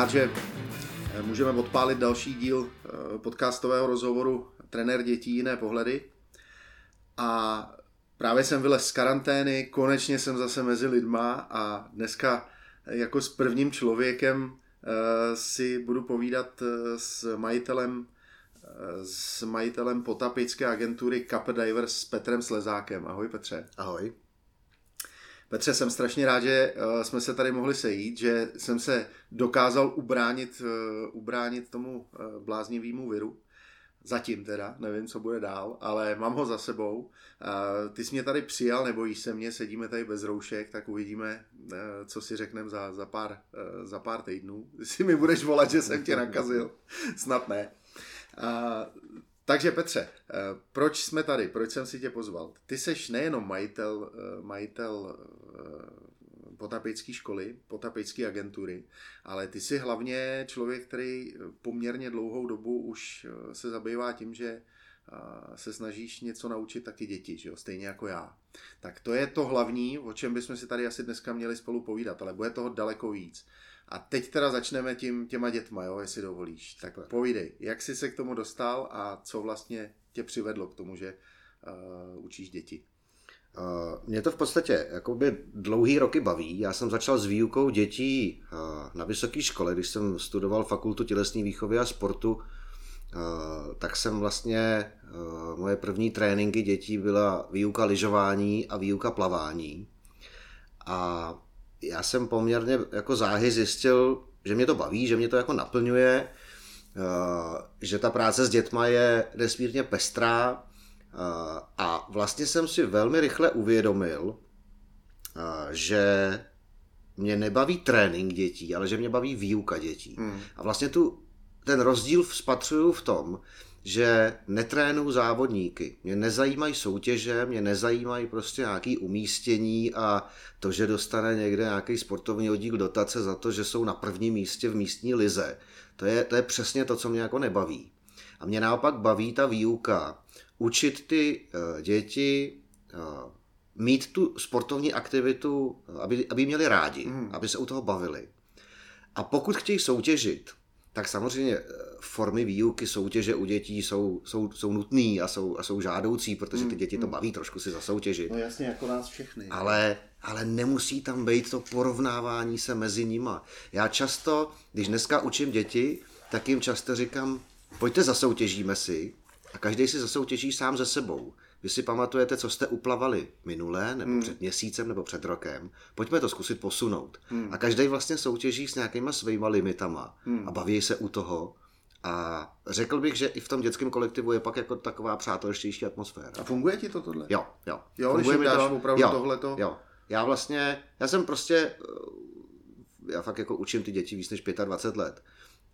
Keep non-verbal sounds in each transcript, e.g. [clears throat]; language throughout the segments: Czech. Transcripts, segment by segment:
Rád, že můžeme odpálit další díl podcastového rozhovoru Trenér dětí jiné pohledy. A právě jsem vylez z karantény, konečně jsem zase mezi lidma a dneska jako s prvním člověkem si budu povídat s majitelem s majitelem potapické agentury Cup Divers s Petrem Slezákem. Ahoj Petře. Ahoj. Petře, jsem strašně rád, že eh, jsme se tady mohli sejít, že jsem se dokázal ubránit, eh, ubránit tomu eh, bláznivému viru. Zatím teda, nevím, co bude dál, ale mám ho za sebou. Ty jsi mě tady přijal, nebojíš se mě, sedíme tady bez roušek, tak uvidíme, co si řekneme za, za, pár, za pár týdnů. [laughs] Jestli mi budeš volat, že jsem tě nakazil, [laughs] snad ne. Takže Petře, proč jsme tady? Proč jsem si tě pozval? Ty seš nejenom majitel, majitel eh, potapické školy, potapické agentury, ale ty jsi hlavně člověk, který poměrně dlouhou dobu už se zabývá tím, že se snažíš něco naučit taky děti, že jo? stejně jako já. Tak to je to hlavní, o čem bychom si tady asi dneska měli spolu povídat, ale bude toho daleko víc. A teď teda začneme tím, těma dětma, jo, jestli dovolíš. Tak povídej, jak jsi se k tomu dostal a co vlastně tě přivedlo k tomu, že uh, učíš děti? Uh, mě to v podstatě jakoby dlouhý roky baví. Já jsem začal s výukou dětí uh, na vysoké škole, když jsem studoval fakultu tělesné výchovy a sportu, uh, tak jsem vlastně, moje první tréninky dětí byla výuka lyžování a výuka plavání. A já jsem poměrně jako záhy zjistil, že mě to baví, že mě to jako naplňuje, eh, že ta práce s dětma je nesmírně pestrá eh, a vlastně jsem si velmi rychle uvědomil, že mě nebaví trénink dětí, ale že mě baví výuka dětí. Hmm. A vlastně tu, ten rozdíl spatřuju v tom, že netrénu závodníky. Mě nezajímají soutěže, mě nezajímají prostě nějaký umístění a to, že dostane někde nějaký sportovní oddíl dotace za to, že jsou na prvním místě v místní lize. To je, to je přesně to, co mě jako nebaví. A mě naopak baví ta výuka. Učit ty uh, děti uh, mít tu sportovní aktivitu, aby, aby měli rádi, mm. aby se u toho bavili. A pokud chtějí soutěžit, tak samozřejmě eh, formy výuky, soutěže u dětí jsou, jsou, jsou nutné a jsou, a jsou žádoucí, protože ty hmm, děti to hmm. baví trošku si zasoutěžit. No jasně, jako nás všechny. Ale, ale nemusí tam být to porovnávání se mezi nima. Já často, když dneska učím děti, tak jim často říkám, pojďte zasoutěžíme si a každý si zasoutěží sám ze sebou. Vy si pamatujete, co jste uplavali minulé, nebo hmm. před měsícem, nebo před rokem. Pojďme to zkusit posunout. Hmm. A každý vlastně soutěží s nějakýma svýma limitama hmm. a baví se u toho. A řekl bych, že i v tom dětském kolektivu je pak jako taková přátelštější atmosféra. A funguje ti to tohle? Jo, jo. Jo, funguje když mi to, opravdu jo, tohleto? Jo. Já vlastně, já jsem prostě, já fakt jako učím ty děti víc než 25 let.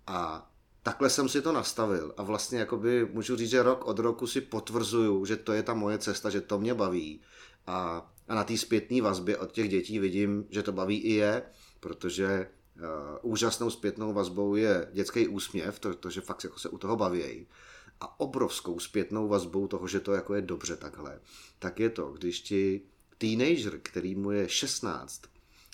A takhle jsem si to nastavil a vlastně jakoby můžu říct, že rok od roku si potvrzuju, že to je ta moje cesta, že to mě baví. A, a na té zpětné vazbě od těch dětí vidím, že to baví i je, protože uh, úžasnou zpětnou vazbou je dětský úsměv, to, to že fakt jako se u toho baví a obrovskou zpětnou vazbou toho, že to jako je dobře takhle, tak je to, když ti teenager, který mu je 16,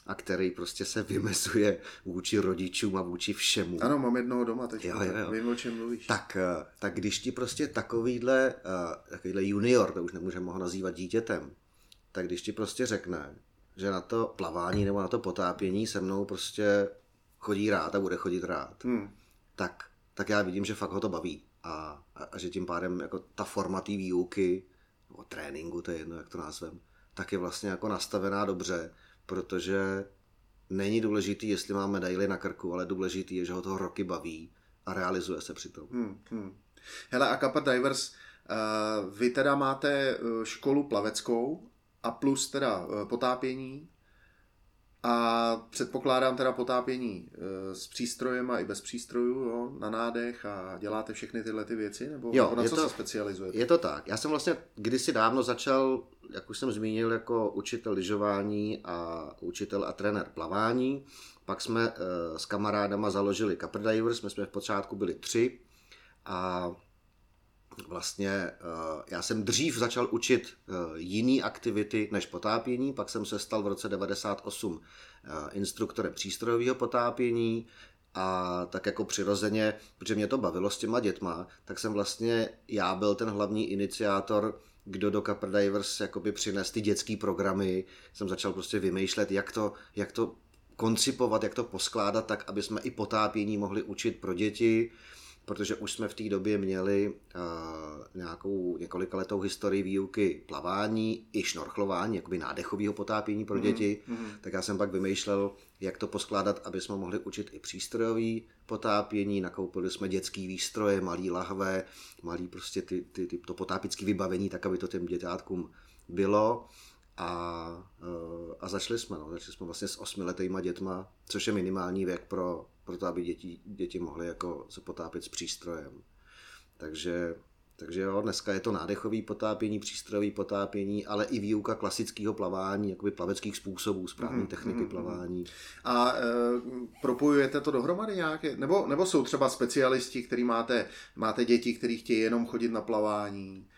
a který prostě se vymezuje vůči rodičům a vůči všemu. Ano, mám jednoho doma teď. Jo, jo, jo. Vím, o čem mluvíš. Tak, eh, tak když ti prostě takovýhle, uh, takovýhle junior, to už nemůžeme ho nazývat dítětem, tak když ti prostě řekne, že na to plavání nebo na to potápění se mnou prostě chodí rád a bude chodit rád, hmm. tak, tak já vidím, že fakt ho to baví. A, a, a že tím pádem jako ta forma té výuky, nebo tréninku, to je jedno, jak to názvem, tak je vlastně jako nastavená dobře protože není důležitý, jestli má medaily na krku, ale důležitý je, že ho toho roky baví a realizuje se přitom. Hmm, hmm. Hele, a Kappa Divers, uh, vy teda máte eh, školu plaveckou a plus teda uh, potápění a předpokládám teda potápění e, s přístrojem a i bez přístrojů jo, na nádech a děláte všechny tyhle ty věci? Nebo jo, na co to, se specializujete? Je to tak. Já jsem vlastně kdysi dávno začal, jak už jsem zmínil, jako učitel lyžování a učitel a trenér plavání. Pak jsme e, s kamarádama založili Capri Divers, my jsme v počátku byli tři a vlastně eh, já jsem dřív začal učit eh, jiné aktivity než potápění, pak jsem se stal v roce 98 eh, instruktorem přístrojového potápění a tak jako přirozeně, protože mě to bavilo s těma dětma, tak jsem vlastně, já byl ten hlavní iniciátor, kdo do Copper Divers jakoby přines ty dětské programy. Jsem začal prostě vymýšlet, jak to, jak to koncipovat, jak to poskládat tak, aby jsme i potápění mohli učit pro děti protože už jsme v té době měli uh, nějakou několika letou historii výuky plavání i šnorchlování, jakoby nádechového potápění pro mhm, děti, mm-hmm. tak já jsem pak vymýšlel, jak to poskládat, aby jsme mohli učit i přístrojový potápění, nakoupili jsme dětský výstroje, malý lahve, malý prostě ty, ty, ty, to potápické vybavení, tak aby to těm dětátkům bylo. A, uh, a začali jsme, no, začali jsme vlastně s osmiletýma dětma, což je minimální věk pro proto aby děti, děti mohly jako se potápět s přístrojem. Takže, takže jo, dneska je to nádechový potápění, přístrojový potápění, ale i výuka klasického plavání, jakoby plaveckých způsobů, správné mm, techniky mm, plavání. A e, propojujete to dohromady nějaké? Nebo, nebo jsou třeba specialisti, který máte, máte děti, kteří chtějí jenom chodit na plavání?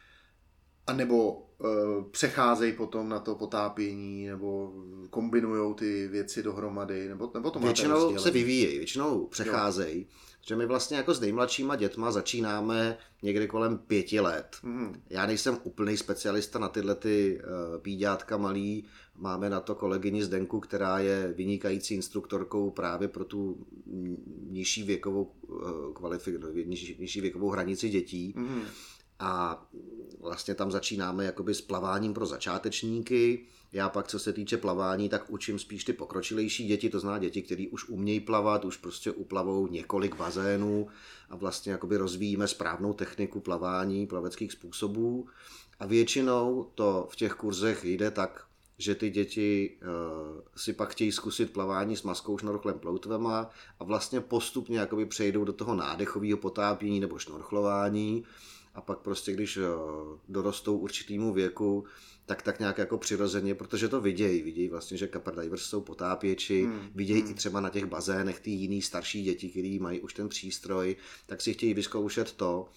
A nebo e, přecházejí potom na to potápění, nebo kombinují ty věci dohromady, nebo, nebo to Většinou se vyvíjejí, většinou přecházejí. Že my vlastně jako s nejmladšíma dětma začínáme někdy kolem pěti let. Mm. Já nejsem úplný specialista na tyhle ty uh, píďátka malý. Máme na to kolegyni Zdenku, která je vynikající instruktorkou právě pro tu nižší věkovou, uh, kvalifik, no, nižší, nižší věkovou hranici dětí. Mm. A vlastně tam začínáme jakoby s plaváním pro začátečníky. Já pak, co se týče plavání, tak učím spíš ty pokročilejší děti, to zná děti, které už umějí plavat, už prostě uplavou několik bazénů a vlastně jakoby rozvíjíme správnou techniku plavání, plaveckých způsobů. A většinou to v těch kurzech jde tak, že ty děti uh, si pak chtějí zkusit plavání s maskou, šnorchlem, ploutvema a vlastně postupně jakoby přejdou do toho nádechového potápění nebo šnorchlování a pak prostě, když eh, dorostou určitýmu věku, tak tak nějak jako přirozeně, protože to vidějí, vidějí vlastně, že Capper Divers jsou potápěči, hmm. vidějí hmm. i třeba na těch bazénech ty jiný starší děti, kteří mají už ten přístroj, tak si chtějí vyzkoušet to,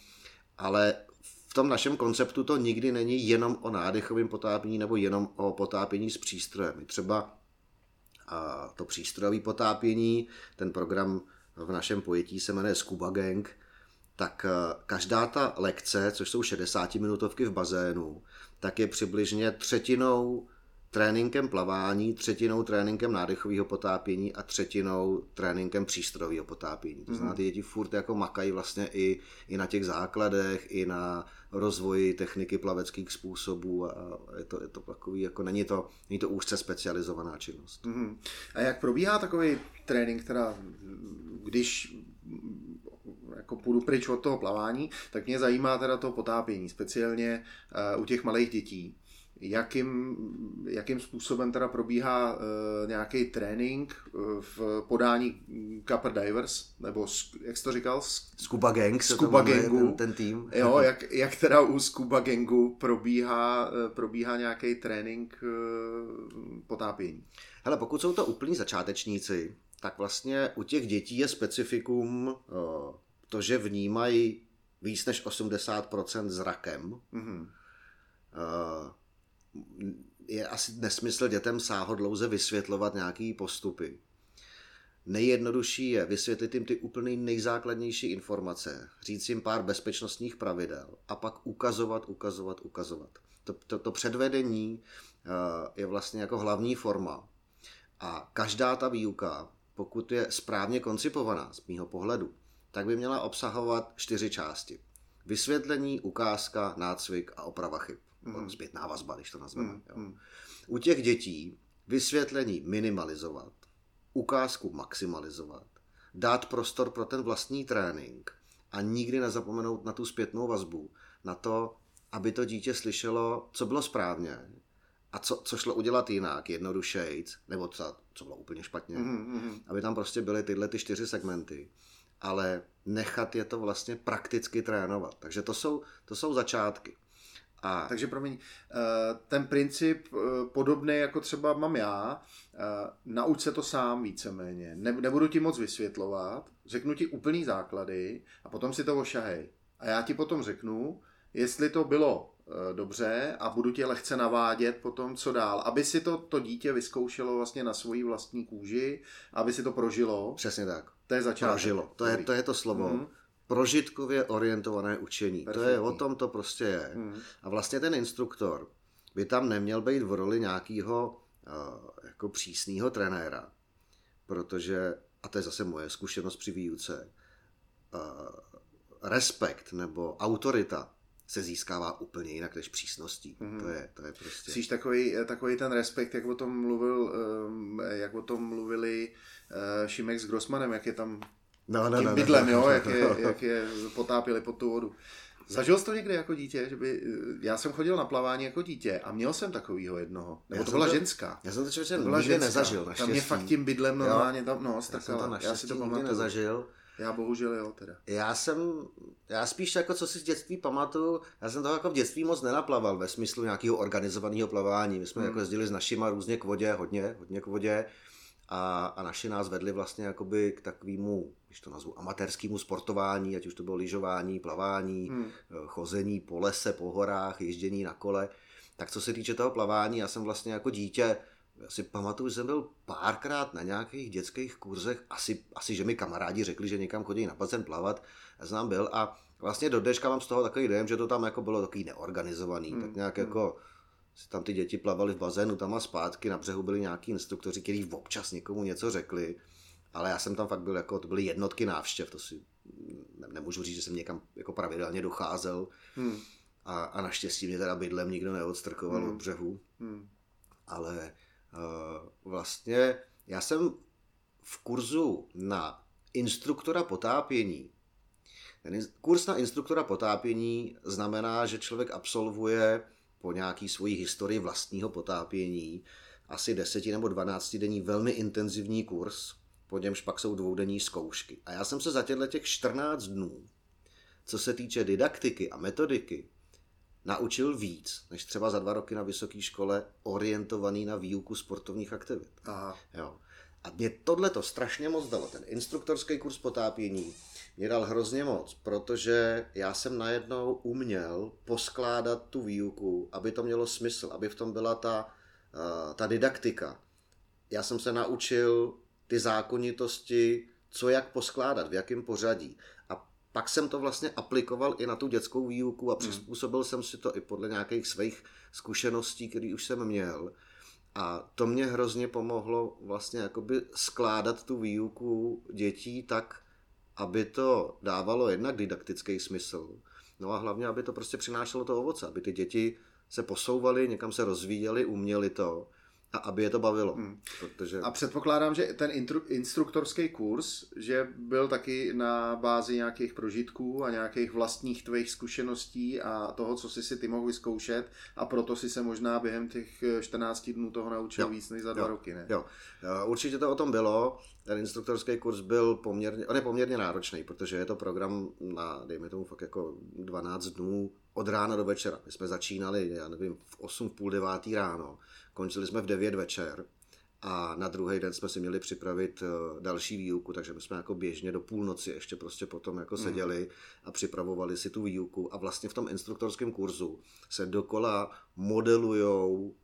ale v tom našem konceptu to nikdy není jenom o nádechovém potápění nebo jenom o potápění s přístrojem. Třeba a to přístrojové potápění, ten program v našem pojetí se jmenuje Scuba Gang, tak eh, každá ta lekce, což jsou 60 minutovky v bazénu, tak je přibližně třetinou tréninkem plavání, třetinou tréninkem nádechového potápění a třetinou tréninkem přístrojového potápění. To znamená, ty děti furt jako makají vlastně i, i na těch základech, i na rozvoji techniky plaveckých způsobů a je to, je to takový, jako není to, není to úzce specializovaná činnost. Mm-hmm. A jak probíhá takový trénink, teda když jako půjdu pryč od toho plavání, tak mě zajímá teda to potápění, speciálně uh, u těch malých dětí. Jakým, jakým způsobem teda probíhá uh, nějaký trénink uh, v podání Copper Divers, nebo jak jsi to říkal? Scuba Gang. Scuba Gangu. Ten, ten tým. Jo, jak, jak teda u Scuba Gangu probíhá, probíhá nějaký trénink uh, potápění? Hele, pokud jsou to úplní začátečníci, tak vlastně u těch dětí je specifikum uh, to, že vnímají víc než 80% zrakem, mm-hmm. je asi nesmysl dětem sáhodlouze vysvětlovat nějaký postupy. Nejjednodušší je vysvětlit jim ty úplně nejzákladnější informace, říct jim pár bezpečnostních pravidel a pak ukazovat, ukazovat, ukazovat. To, to, to předvedení eh, je vlastně jako hlavní forma. A každá ta výuka, pokud je správně koncipovaná z mýho pohledu, tak by měla obsahovat čtyři části. Vysvětlení, ukázka, nácvik a oprava chyb. Mm. Zpětná vazba, když to nazveme. Mm. Jo. Hmm. U těch dětí vysvětlení minimalizovat, ukázku maximalizovat, dát prostor pro ten vlastní trénink a nikdy nezapomenout na tu zpětnou vazbu, na to, aby to dítě slyšelo, co bylo správně a co, co šlo udělat jinak, jednodušejc, nebo třeba, co bylo úplně špatně. Mm-hmm. Aby tam prostě byly tyhle ty čtyři segmenty ale nechat je to vlastně prakticky trénovat. Takže to jsou, to jsou začátky. A... Takže promiň, eh, ten princip eh, podobný jako třeba mám já, eh, nauč se to sám víceméně. Nebudu ti moc vysvětlovat, řeknu ti úplný základy a potom si to ošahej. A já ti potom řeknu, jestli to bylo dobře a budu tě lehce navádět potom, co dál, aby si to, to dítě vyzkoušelo vlastně na svoji vlastní kůži, aby si to prožilo. Přesně tak To je začátek. prožilo. To je, to je to slovo. Mm. Prožitkově orientované učení. Perfektní. To je o tom, to prostě je. Mm. A vlastně ten instruktor by tam neměl být v roli nějakého uh, jako přísného trenéra, protože, a to je zase moje zkušenost při výuce, uh, respekt nebo autorita se získává úplně jinak než přísností. Mm-hmm. To, je, to je prostě... Jsi takový, takový ten respekt, jak o tom mluvil, jak o tom mluvili uh, Šimek s Grossmanem, jak je tam no, no, tím no, bydlem, no, jo, no, jak, je, [laughs] jak je potápili pod tu vodu. Zažil jsi to někdy jako dítě? Že by, já jsem chodil na plavání jako dítě a měl jsem takovýho jednoho. Nebo já to byla to, ženská. Já jsem to nikdy ženská. nezažil, naštěstí. Tam mě fakt tím bydlem normálně tam, no, strkala. Já, já si to nikdy nezažil. Já bohužel jo, teda. Já jsem, já spíš jako co si z dětství pamatuju, já jsem toho jako v dětství moc nenaplaval ve smyslu nějakého organizovaného plavání. My jsme hmm. jako jezdili s našima různě k vodě, hodně, hodně k vodě a, a naši nás vedli vlastně jakoby k takovému, když to nazvu, amatérskému sportování, ať už to bylo lyžování, plavání, hmm. Eh, chození po lese, po horách, ježdění na kole. Tak co se týče toho plavání, já jsem vlastně jako dítě já si pamatuju, že jsem byl párkrát na nějakých dětských kurzech, asi, asi že mi kamarádi řekli, že někam chodí na bazén plavat, já tam byl a vlastně do dneška mám z toho takový dojem, že to tam jako bylo takový neorganizovaný, hmm. tak nějak hmm. jako si tam ty děti plavali v bazénu tam a zpátky, na břehu byli nějaký instruktoři, kteří občas někomu něco řekli, ale já jsem tam fakt byl jako, to byly jednotky návštěv, to si ne, nemůžu říct, že jsem někam jako pravidelně docházel hmm. a, a naštěstí mě teda bydlem nikdo neodstrkoval hmm. od břehu, hmm. ale vlastně já jsem v kurzu na instruktora potápění. Ten kurz na instruktora potápění znamená, že člověk absolvuje po nějaký svojí historii vlastního potápění asi deseti nebo dvanáctidenní velmi intenzivní kurz, po němž pak jsou dvoudenní zkoušky. A já jsem se za těchto těch 14 dnů, co se týče didaktiky a metodiky, naučil víc, než třeba za dva roky na vysoké škole orientovaný na výuku sportovních aktivit. Aha. Jo. A mě tohle to strašně moc dalo. Ten instruktorský kurz potápění mě dal hrozně moc, protože já jsem najednou uměl poskládat tu výuku, aby to mělo smysl, aby v tom byla ta, uh, ta didaktika. Já jsem se naučil ty zákonitosti, co jak poskládat, v jakém pořadí. A pak jsem to vlastně aplikoval i na tu dětskou výuku a hmm. přizpůsobil jsem si to i podle nějakých svých zkušeností, které už jsem měl. A to mě hrozně pomohlo vlastně jakoby skládat tu výuku dětí tak, aby to dávalo jednak didaktický smysl, no a hlavně, aby to prostě přinášelo to ovoce, aby ty děti se posouvaly, někam se rozvíjely, uměli to a aby je to bavilo. Hmm. Protože... A předpokládám, že ten intru, instruktorský kurz, že byl taky na bázi nějakých prožitků a nějakých vlastních tvých zkušeností a toho, co jsi si ty mohl vyzkoušet a proto si se možná během těch 14 dnů toho naučil jo. víc než za dva jo. roky, ne? Jo, určitě to o tom bylo. Ten instruktorský kurz byl poměrně, on je poměrně náročný, protože je to program na, dejme tomu, fakt jako 12 dnů od rána do večera. My jsme začínali, já nevím, v 8, v půl devátý ráno Končili jsme v 9 večer a na druhý den jsme si měli připravit eh, další výuku, takže my jsme jako běžně do půlnoci ještě prostě potom jako mhm. seděli a připravovali si tu výuku a vlastně v tom instruktorském kurzu se dokola modelujou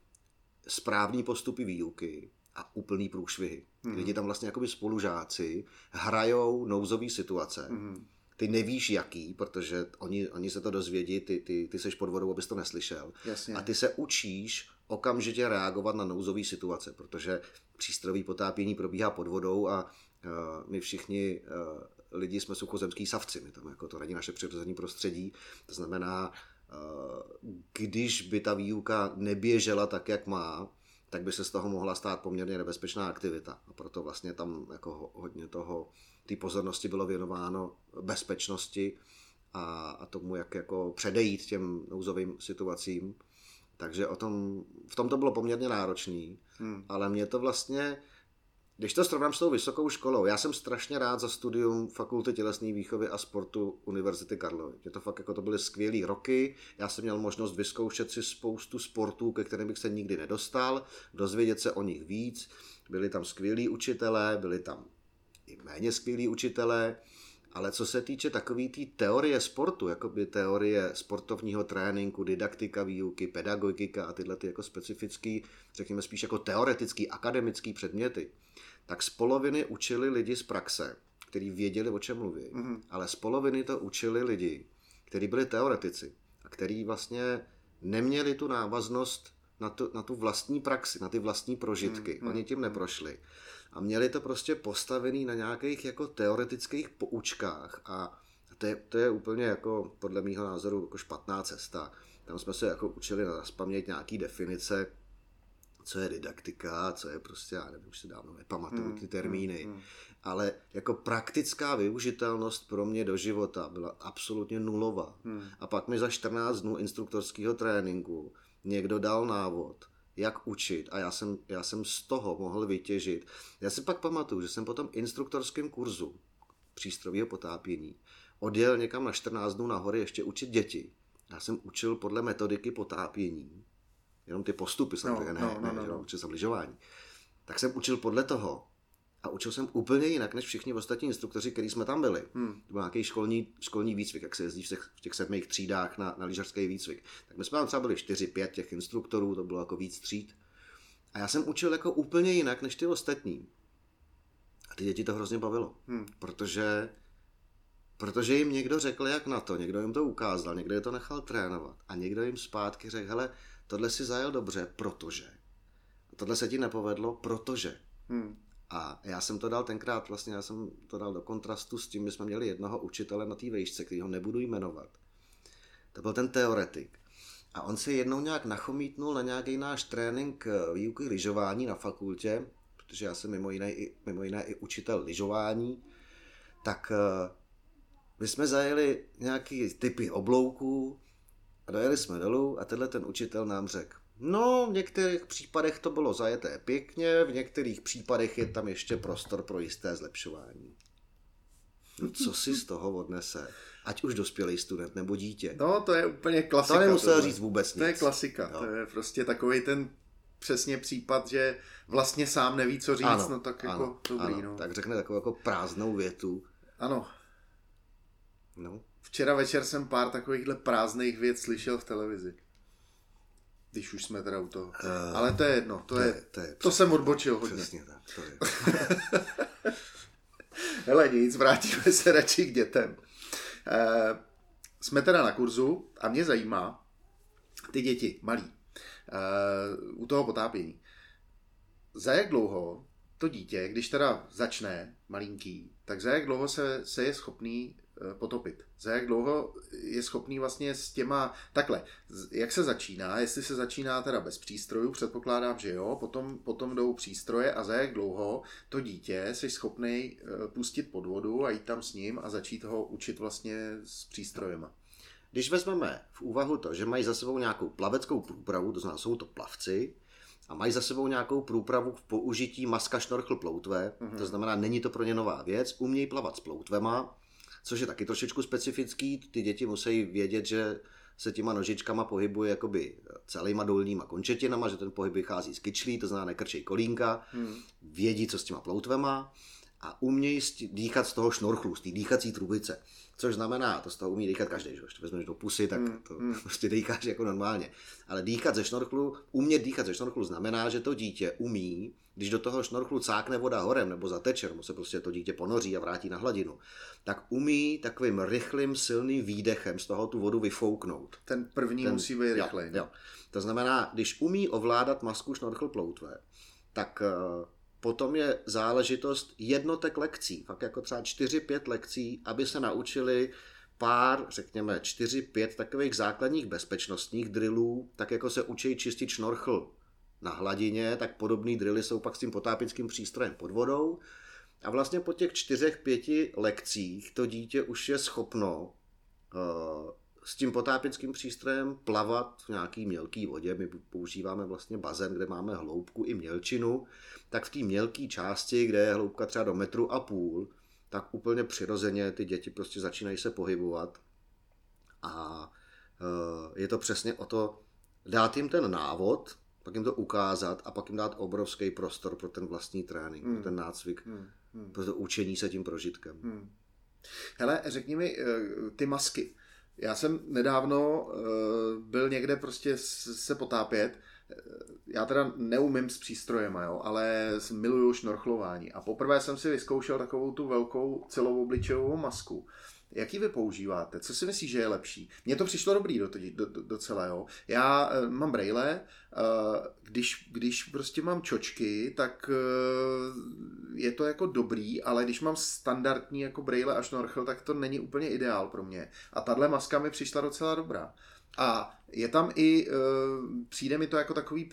správný postupy výuky a úplný průšvihy. Mm. Lidi tam vlastně jako spolužáci hrajou nouzové situace. Mm ty nevíš jaký, protože oni, oni se to dozvědí, ty, ty, ty seš pod vodou, abys to neslyšel. Jasně. A ty se učíš okamžitě reagovat na nouzové situace, protože přístrojové potápění probíhá pod vodou a uh, my všichni uh, lidi jsme suchozemský savci, my tam jako to radí naše přirozené prostředí, to znamená, uh, když by ta výuka neběžela tak, jak má, tak by se z toho mohla stát poměrně nebezpečná aktivita. A proto vlastně tam jako hodně toho, té pozornosti bylo věnováno bezpečnosti a, a tomu, jak jako předejít těm nouzovým situacím. Takže o tom, v tom to bylo poměrně náročný, hmm. ale mě to vlastně, když to srovnám s tou vysokou školou, já jsem strašně rád za studium Fakulty tělesné výchovy a sportu Univerzity Karlovy. Mě to fakt jako to byly skvělé roky, já jsem měl možnost vyzkoušet si spoustu sportů, ke kterým bych se nikdy nedostal, dozvědět se o nich víc, byli tam skvělí učitelé, byli tam i méně skvělí učitelé, ale co se týče takové té tý teorie sportu, jako by teorie sportovního tréninku, didaktika výuky, pedagogika a tyhle ty jako specifický, řekněme spíš jako teoretický, akademický předměty, tak z poloviny učili lidi z praxe, kteří věděli, o čem mluví. Mm-hmm. Ale z poloviny to učili lidi, kteří byli teoretici a kteří vlastně neměli tu návaznost na tu, na tu vlastní praxi, na ty vlastní prožitky. Mm-hmm. Oni tím neprošli. A měli to prostě postavený na nějakých jako teoretických poučkách a to je, to je úplně jako podle mého názoru jako špatná cesta. Tam jsme se jako učili na spaměť nějaký definice, co je didaktika, co je prostě, já nevím, už se dávno nepamatuju hmm, ty termíny, hmm, hmm. ale jako praktická využitelnost pro mě do života byla absolutně nulová. Hmm. A pak mi za 14 dnů instruktorského tréninku někdo dal návod, jak učit a já jsem, já jsem z toho mohl vytěžit. Já si pak pamatuju, že jsem po tom instruktorském kurzu přístrojového potápění odjel někam na 14 dnů nahoře ještě učit děti. Já jsem učil podle metodiky potápění, jenom ty postupy samozřejmě, no, ne, no, no, ne, no, no. učil jsem lyžování. Tak jsem učil podle toho a učil jsem úplně jinak než všichni ostatní instruktoři, kteří jsme tam byli. Hmm. To byl nějaký školní, školní výcvik, jak se jezdí v těch, v těch sedmých třídách na, na lyžařský výcvik. Tak my jsme tam třeba byli 4-5 těch instruktorů, to bylo jako víc tříd. A já jsem učil jako úplně jinak než ty ostatní. A ty děti to hrozně bavilo, hmm. protože Protože jim někdo řekl, jak na to, někdo jim to ukázal, někdo je to nechal trénovat a někdo jim zpátky řekl, hele, tohle si zajel dobře, protože. A tohle se ti nepovedlo, protože. Hmm. A já jsem to dal tenkrát, vlastně já jsem to dal do kontrastu s tím, že jsme měli jednoho učitele na té vejšce, který ho nebudu jmenovat. To byl ten teoretik. A on se jednou nějak nachomítnul na nějaký náš trénink eh, výuky lyžování na fakultě, protože já jsem mimo jiné i, mimo jiné i učitel lyžování, tak eh, my jsme zajeli nějaký typy oblouků a dojeli jsme dolů a tenhle ten učitel nám řekl, no v některých případech to bylo zajeté pěkně, v některých případech je tam ještě prostor pro jisté zlepšování. No co si z toho odnese? Ať už dospělý student nebo dítě. No, to je úplně klasika. To nemusel tohle. říct vůbec nic. To je klasika. No. To je prostě takový ten přesně případ, že vlastně sám neví, co říct, ano, no tak jako ano, dobrý. Ano. No. Tak řekne takovou jako prázdnou větu. Ano. No. Včera večer jsem pár takovýchhle prázdných věc slyšel v televizi. Když už jsme teda u toho. Uh, Ale to je jedno, to, to je, to, je, to jsem odbočil hodně. Přesně tak, to je. [laughs] Hele, nic, vrátíme se radši k dětem. Uh, jsme teda na kurzu a mě zajímá ty děti, malí, uh, u toho potápění. Za jak dlouho to dítě, když teda začne malinký, tak za jak dlouho se, se je schopný potopit. Za jak dlouho je schopný vlastně s těma, takhle, jak se začíná, jestli se začíná teda bez přístrojů, předpokládám, že jo, potom, potom jdou přístroje a za jak dlouho to dítě jsi schopný eh, pustit pod vodu a jít tam s ním a začít ho učit vlastně s přístrojema. Když vezmeme v úvahu to, že mají za sebou nějakou plaveckou průpravu, to znamená, jsou to plavci, a mají za sebou nějakou průpravu v použití maska, šnorchl, ploutve, mm-hmm. to znamená, není to pro ně nová věc, umějí plavat s ploutvema, což je taky trošičku specifický. Ty děti musí vědět, že se těma nožičkama pohybuje jakoby celýma dolníma končetinama, že ten pohyb vychází z kyčlí, to znamená nekrčej kolínka, hmm. vědí, co s těma ploutvema a umějí dýchat z toho šnorchlu, z té dýchací trubice. Což znamená, to z toho umí dýchat každý, že když to vezmeš do pusy, tak hmm, to mm. [laughs] prostě dýcháš jako normálně. Ale dýchat ze šnorchlu, umět dýchat ze šnorchlu znamená, že to dítě umí, když do toho šnorchlu cákne voda horem nebo zateče, nebo se prostě to dítě ponoří a vrátí na hladinu, tak umí takovým rychlým, silným výdechem z toho tu vodu vyfouknout. Ten první Ten, musí být rychlej. Jo, jo. To znamená, když umí ovládat masku šnorchl ploutve, tak eh, Potom je záležitost jednotek lekcí, fakt jako třeba 4-5 lekcí, aby se naučili pár, řekněme 4-5 takových základních bezpečnostních drillů, tak jako se učí čistit šnorchl na hladině, tak podobné drily jsou pak s tím potápickým přístrojem pod vodou. A vlastně po těch čtyřech, pěti lekcích to dítě už je schopno uh, s tím potápěckým přístrojem plavat v nějaký mělký vodě. My používáme vlastně bazén, kde máme hloubku i mělčinu. Tak v té mělké části, kde je hloubka třeba do metru a půl, tak úplně přirozeně ty děti prostě začínají se pohybovat. A e, je to přesně o to dát jim ten návod, pak jim to ukázat a pak jim dát obrovský prostor pro ten vlastní trénink, hmm. pro ten nácvik, hmm. Hmm. pro to učení se tím prožitkem. Hmm. Hele, řekni mi, e, ty masky, já jsem nedávno uh, byl někde prostě se potápět já teda neumím s přístrojema, jo, ale miluju šnorchlování. A poprvé jsem si vyzkoušel takovou tu velkou celovobličejovou masku. Jaký vy používáte? Co si myslíš, že je lepší? Mně to přišlo dobrý do, do, do, do celého. Já uh, mám brejle, uh, když, když prostě mám čočky, tak uh, je to jako dobrý, ale když mám standardní jako brejle a šnorchel, tak to není úplně ideál pro mě. A tahle maska mi přišla docela dobrá. A je tam i, uh, přijde mi to jako takový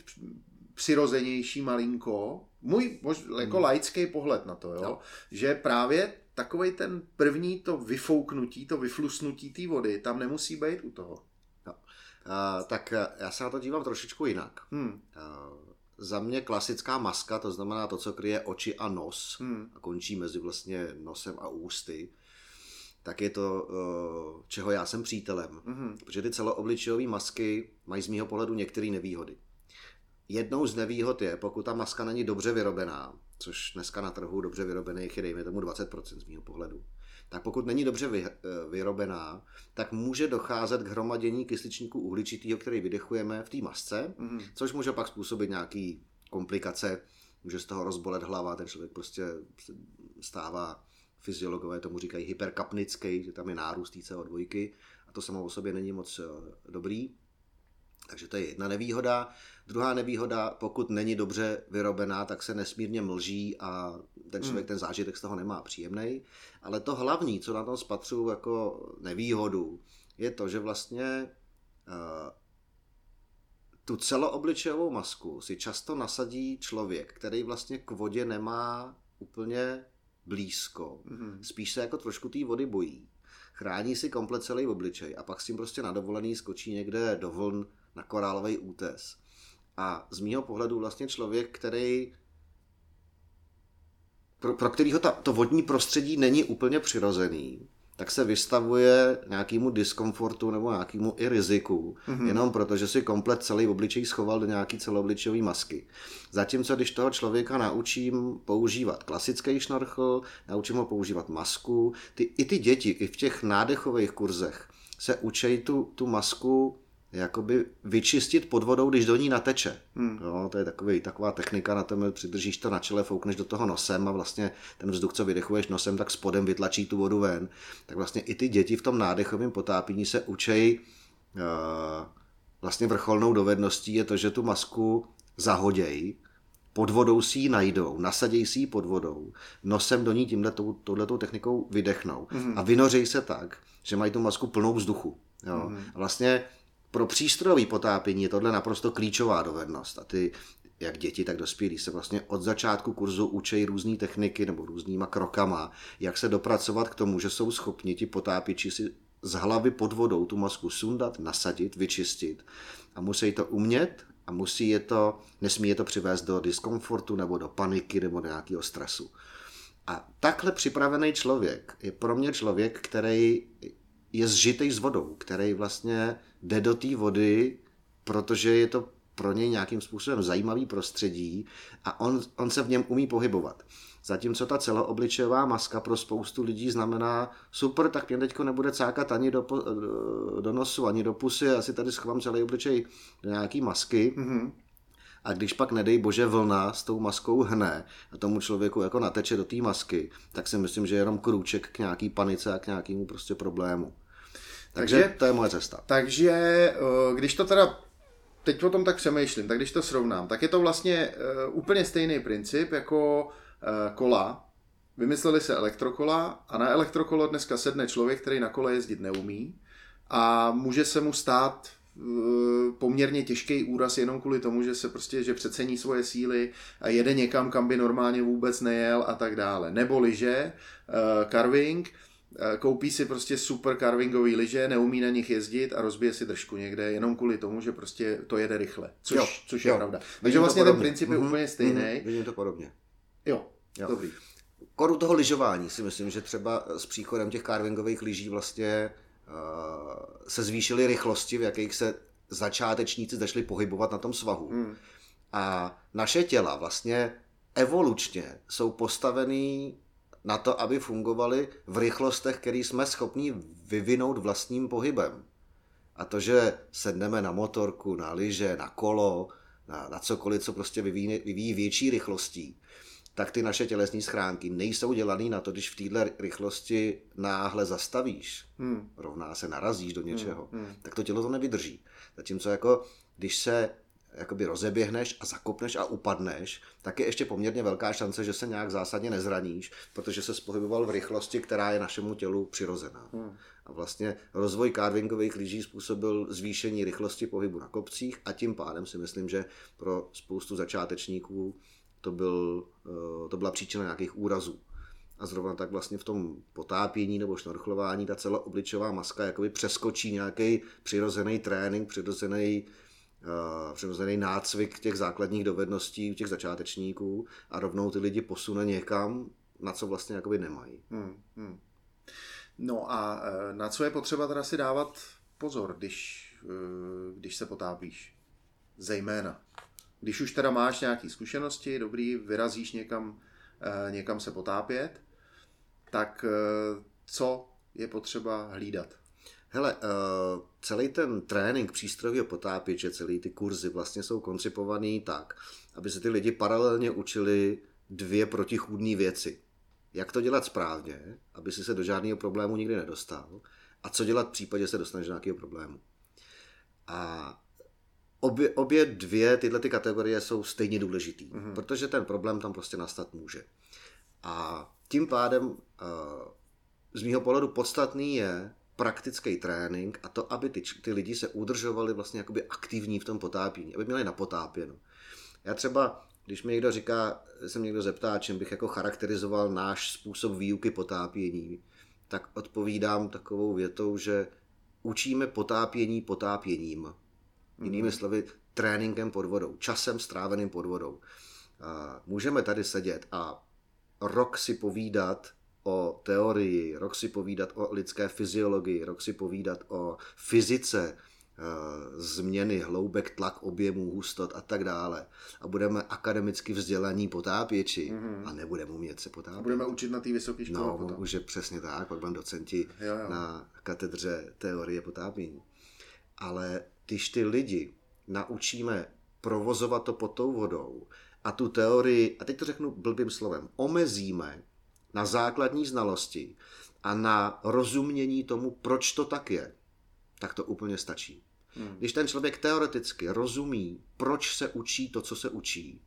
přirozenější malinko, můj mož, jako hmm. laický pohled na to, jo? No. že právě takový ten první to vyfouknutí, to vyflusnutí té vody, tam nemusí být u toho. No. Uh, tak já se na to dívám trošičku jinak. Hmm. Uh, za mě klasická maska, to znamená to, co kryje oči a nos hmm. a končí mezi vlastně nosem a ústy, tak je to, uh, čeho já jsem přítelem. Hmm. Protože ty celoobličejové masky mají z mého pohledu některé nevýhody. Jednou z nevýhod je, pokud ta maska není dobře vyrobená, což dneska na trhu dobře vyrobených je dejme tomu 20% z mého pohledu, tak pokud není dobře vy, eh, vyrobená, tak může docházet k hromadění kysličníku uhličitého, který vydechujeme v té masce, mm-hmm. což může pak způsobit nějaký komplikace, může z toho rozbolet hlava, ten člověk prostě stává, fyziologové tomu říkají hyperkapnický, že tam je nárůst CO2 a to samo o sobě není moc eh, dobrý. Takže to je jedna nevýhoda. Druhá nevýhoda, pokud není dobře vyrobená, tak se nesmírně mlží a ten člověk hmm. ten zážitek z toho nemá příjemný. Ale to hlavní, co na tom spatřuju jako nevýhodu, je to, že vlastně uh, tu celoobličejovou masku si často nasadí člověk, který vlastně k vodě nemá úplně blízko. Mm. Spíš se jako trošku té vody bojí. Chrání si komplet celý obličej a pak s tím prostě na dovolený skočí někde do vln na korálový útes. A z mýho pohledu vlastně člověk, který pro, pro kterýho ta, to vodní prostředí není úplně přirozený, tak se vystavuje nějakému diskomfortu nebo nějakému i riziku, mm-hmm. jenom proto, že si komplet celý obličej schoval do nějaký celoobličejové masky. Zatímco když toho člověka naučím používat klasický šnorchl, naučím ho používat masku, ty, i ty děti, i v těch nádechových kurzech se učí tu, tu masku jakoby vyčistit pod vodou, když do ní nateče. Hmm. Jo, to je takový, taková technika, na tom přidržíš to na čele, foukneš do toho nosem a vlastně ten vzduch, co vydechuješ nosem, tak spodem vytlačí tu vodu ven. Tak vlastně i ty děti v tom nádechovém potápění se učej uh, vlastně vrcholnou dovedností je to, že tu masku zahoděj, pod vodou si ji najdou, nasaděj si ji pod vodou, nosem do ní tímhle touhletou technikou vydechnou mm. a vynořej se tak, že mají tu masku plnou vzduchu. Jo. Mm. A vlastně pro přístrojové potápění je tohle naprosto klíčová dovednost. A ty, jak děti, tak dospělí se vlastně od začátku kurzu učí různé techniky nebo různýma krokama, jak se dopracovat k tomu, že jsou schopni ti potápěči si z hlavy pod vodou tu masku sundat, nasadit, vyčistit. A musí to umět a musí je to, nesmí je to přivést do diskomfortu nebo do paniky nebo do nějakého stresu. A takhle připravený člověk je pro mě člověk, který je zžitej s vodou, který vlastně jde do té vody, protože je to pro něj nějakým způsobem zajímavý prostředí a on, on se v něm umí pohybovat. Zatímco ta celoobličejová maska pro spoustu lidí znamená super, tak mě teďko nebude cákat ani do, do nosu, ani do pusy, já si tady schovám celý obličej do nějaký masky. Mm-hmm. A když pak nedej bože vlna s tou maskou hne a tomu člověku jako nateče do té masky, tak si myslím, že je jenom krůček k nějaký panice a k nějakému prostě problému. Takže, takže to je moje cesta. Takže eh, když to teda teď o tom tak přemýšlím, tak když to srovnám, tak je to vlastně uh, úplně stejný princip jako uh, kola. Vymysleli se elektrokola a na elektrokolo dneska sedne člověk, který na kole jezdit neumí a může se mu stát uh, poměrně těžký úraz jenom kvůli tomu, že se prostě, že přecení svoje síly a jede někam, kam by normálně vůbec nejel a tak dále. Nebo liže, carving, Eh, koupí si prostě super carvingový lyže, neumí na nich jezdit a rozbije si držku někde jenom kvůli tomu, že prostě to jede rychle, což, jo, což je jo. pravda. Takže vlastně ten princip je mm-hmm, úplně stejný. Mm-hmm, vidím to podobně. Jo, jo. dobrý. Koru toho lyžování si myslím, že třeba s příchodem těch carvingových lyží vlastně uh, se zvýšily rychlosti, v jakých se začátečníci začali pohybovat na tom svahu. Mm. A naše těla vlastně evolučně jsou postavený na to, aby fungovaly v rychlostech, které jsme schopni vyvinout vlastním pohybem. A to, že sedneme na motorku, na lyže, na kolo, na, na cokoliv, co prostě vyvíjí, vyvíjí větší rychlostí, tak ty naše tělesní schránky nejsou dělané na to, když v téhle rychlosti náhle zastavíš, hmm. rovná se narazíš do něčeho, hmm. Hmm. tak to tělo to nevydrží. Zatímco jako, když se jakoby rozeběhneš a zakopneš a upadneš, tak je ještě poměrně velká šance, že se nějak zásadně nezraníš, protože se spohyboval v rychlosti, která je našemu tělu přirozená. Hmm. A vlastně rozvoj carvingových lyží způsobil zvýšení rychlosti pohybu na kopcích a tím pádem si myslím, že pro spoustu začátečníků to, byl, eh, to byla příčina nějakých úrazů. A zrovna tak vlastně v tom potápění nebo šnorchlování ta celá obličová maska jakoby přeskočí nějaký přirozený trénink, přirozený uh, přirozený nácvik těch základních dovedností těch začátečníků a rovnou ty lidi posune někam, na co vlastně jakoby nemají. Hmm, hmm. No a eh, na co je potřeba teda si dávat pozor, když, když se potápíš? Zejména. Když už teda máš nějaké zkušenosti, dobrý, vyrazíš někam, eh, někam se potápět, tak eh, co je potřeba hlídat? Hele, uh, celý ten trénink přístrojového potápěče, celý ty kurzy vlastně jsou koncipovaný tak, aby se ty lidi paralelně učili dvě protichůdné věci. Jak to dělat správně, aby si se do žádného problému nikdy nedostal, a co dělat v případě, že se dostaneš do nějakého problému. A obě, obě dvě tyhle ty kategorie jsou stejně důležitý, mm-hmm. protože ten problém tam prostě nastat může. A tím pádem uh, z mýho pohledu podstatný je praktický trénink a to, aby ty, ty lidi se udržovali vlastně jakoby aktivní v tom potápění, aby měli napotápěno. Já třeba, když mi někdo říká, se mě někdo zeptá, čím bych jako charakterizoval náš způsob výuky potápění, tak odpovídám takovou větou, že učíme potápění potápěním. Jinými mhm. slovy, tréninkem pod vodou, časem stráveným pod vodou. Můžeme tady sedět a rok si povídat o teorii, rok si povídat o lidské fyziologii, rok si povídat o fyzice, změny hloubek, tlak, objemů, hustot a tak dále. A budeme akademicky vzdělaní potápěči mm-hmm. a nebudeme umět se potápět. A budeme učit na té vysoké škole No, potom. už je přesně tak, pak budeme docenti jo, jo. na katedře teorie potápění. Ale když ty lidi naučíme provozovat to pod tou vodou a tu teorii, a teď to řeknu blbým slovem, omezíme na základní znalosti a na rozumění tomu, proč to tak je, tak to úplně stačí. Hmm. Když ten člověk teoreticky rozumí, proč se učí to, co se učí,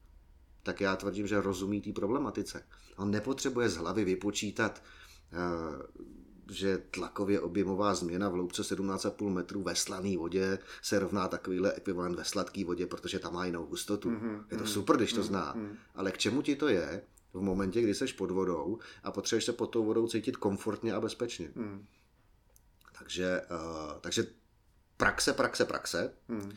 tak já tvrdím, že rozumí té problematice. On nepotřebuje z hlavy vypočítat, eh, že tlakově objemová změna v loupce 17,5 metrů ve slané vodě se rovná takovýhle ekvivalent ve sladké vodě, protože tam má jinou hustotu. Mm-hmm, je to super, když to mm-hmm, zná. Mm-hmm. Ale k čemu ti to je v momentě, kdy jsi pod vodou a potřebuješ se pod tou vodou cítit komfortně a bezpečně. Mm. Takže, uh, takže praxe, praxe, praxe. Mm. Uh,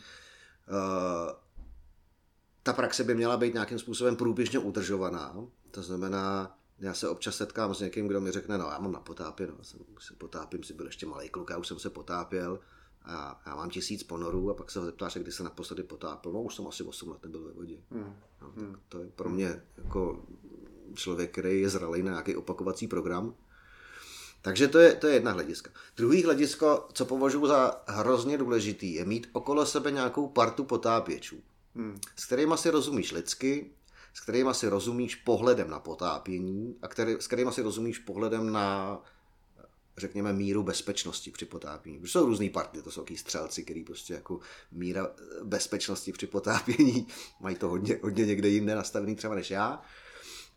ta praxe by měla být nějakým způsobem průběžně udržovaná. To znamená, já se občas setkám s někým, kdo mi řekne, no já mám na potápě, no, jsem, se potápím, si byl ještě malý kluk, já už jsem se potápěl a já mám tisíc ponorů a pak se ho zeptáš, kdy se naposledy potápěl, no už jsem asi 8 let nebyl ve vodě. Hmm. No, tak hmm. to je pro mě jako člověk, který je zralý na nějaký opakovací program. Takže to je, to je jedna hlediska. Druhý hledisko, co považuji za hrozně důležitý, je mít okolo sebe nějakou partu potápěčů, hmm. s kterými si rozumíš lidsky, s kterými si rozumíš pohledem na potápění a který, s kterými si rozumíš pohledem na řekněme, míru bezpečnosti při potápění. Protože jsou různý party, to jsou taky střelci, který prostě jako míra bezpečnosti při potápění [laughs] mají to hodně, hodně někde jinde nastavený třeba než já.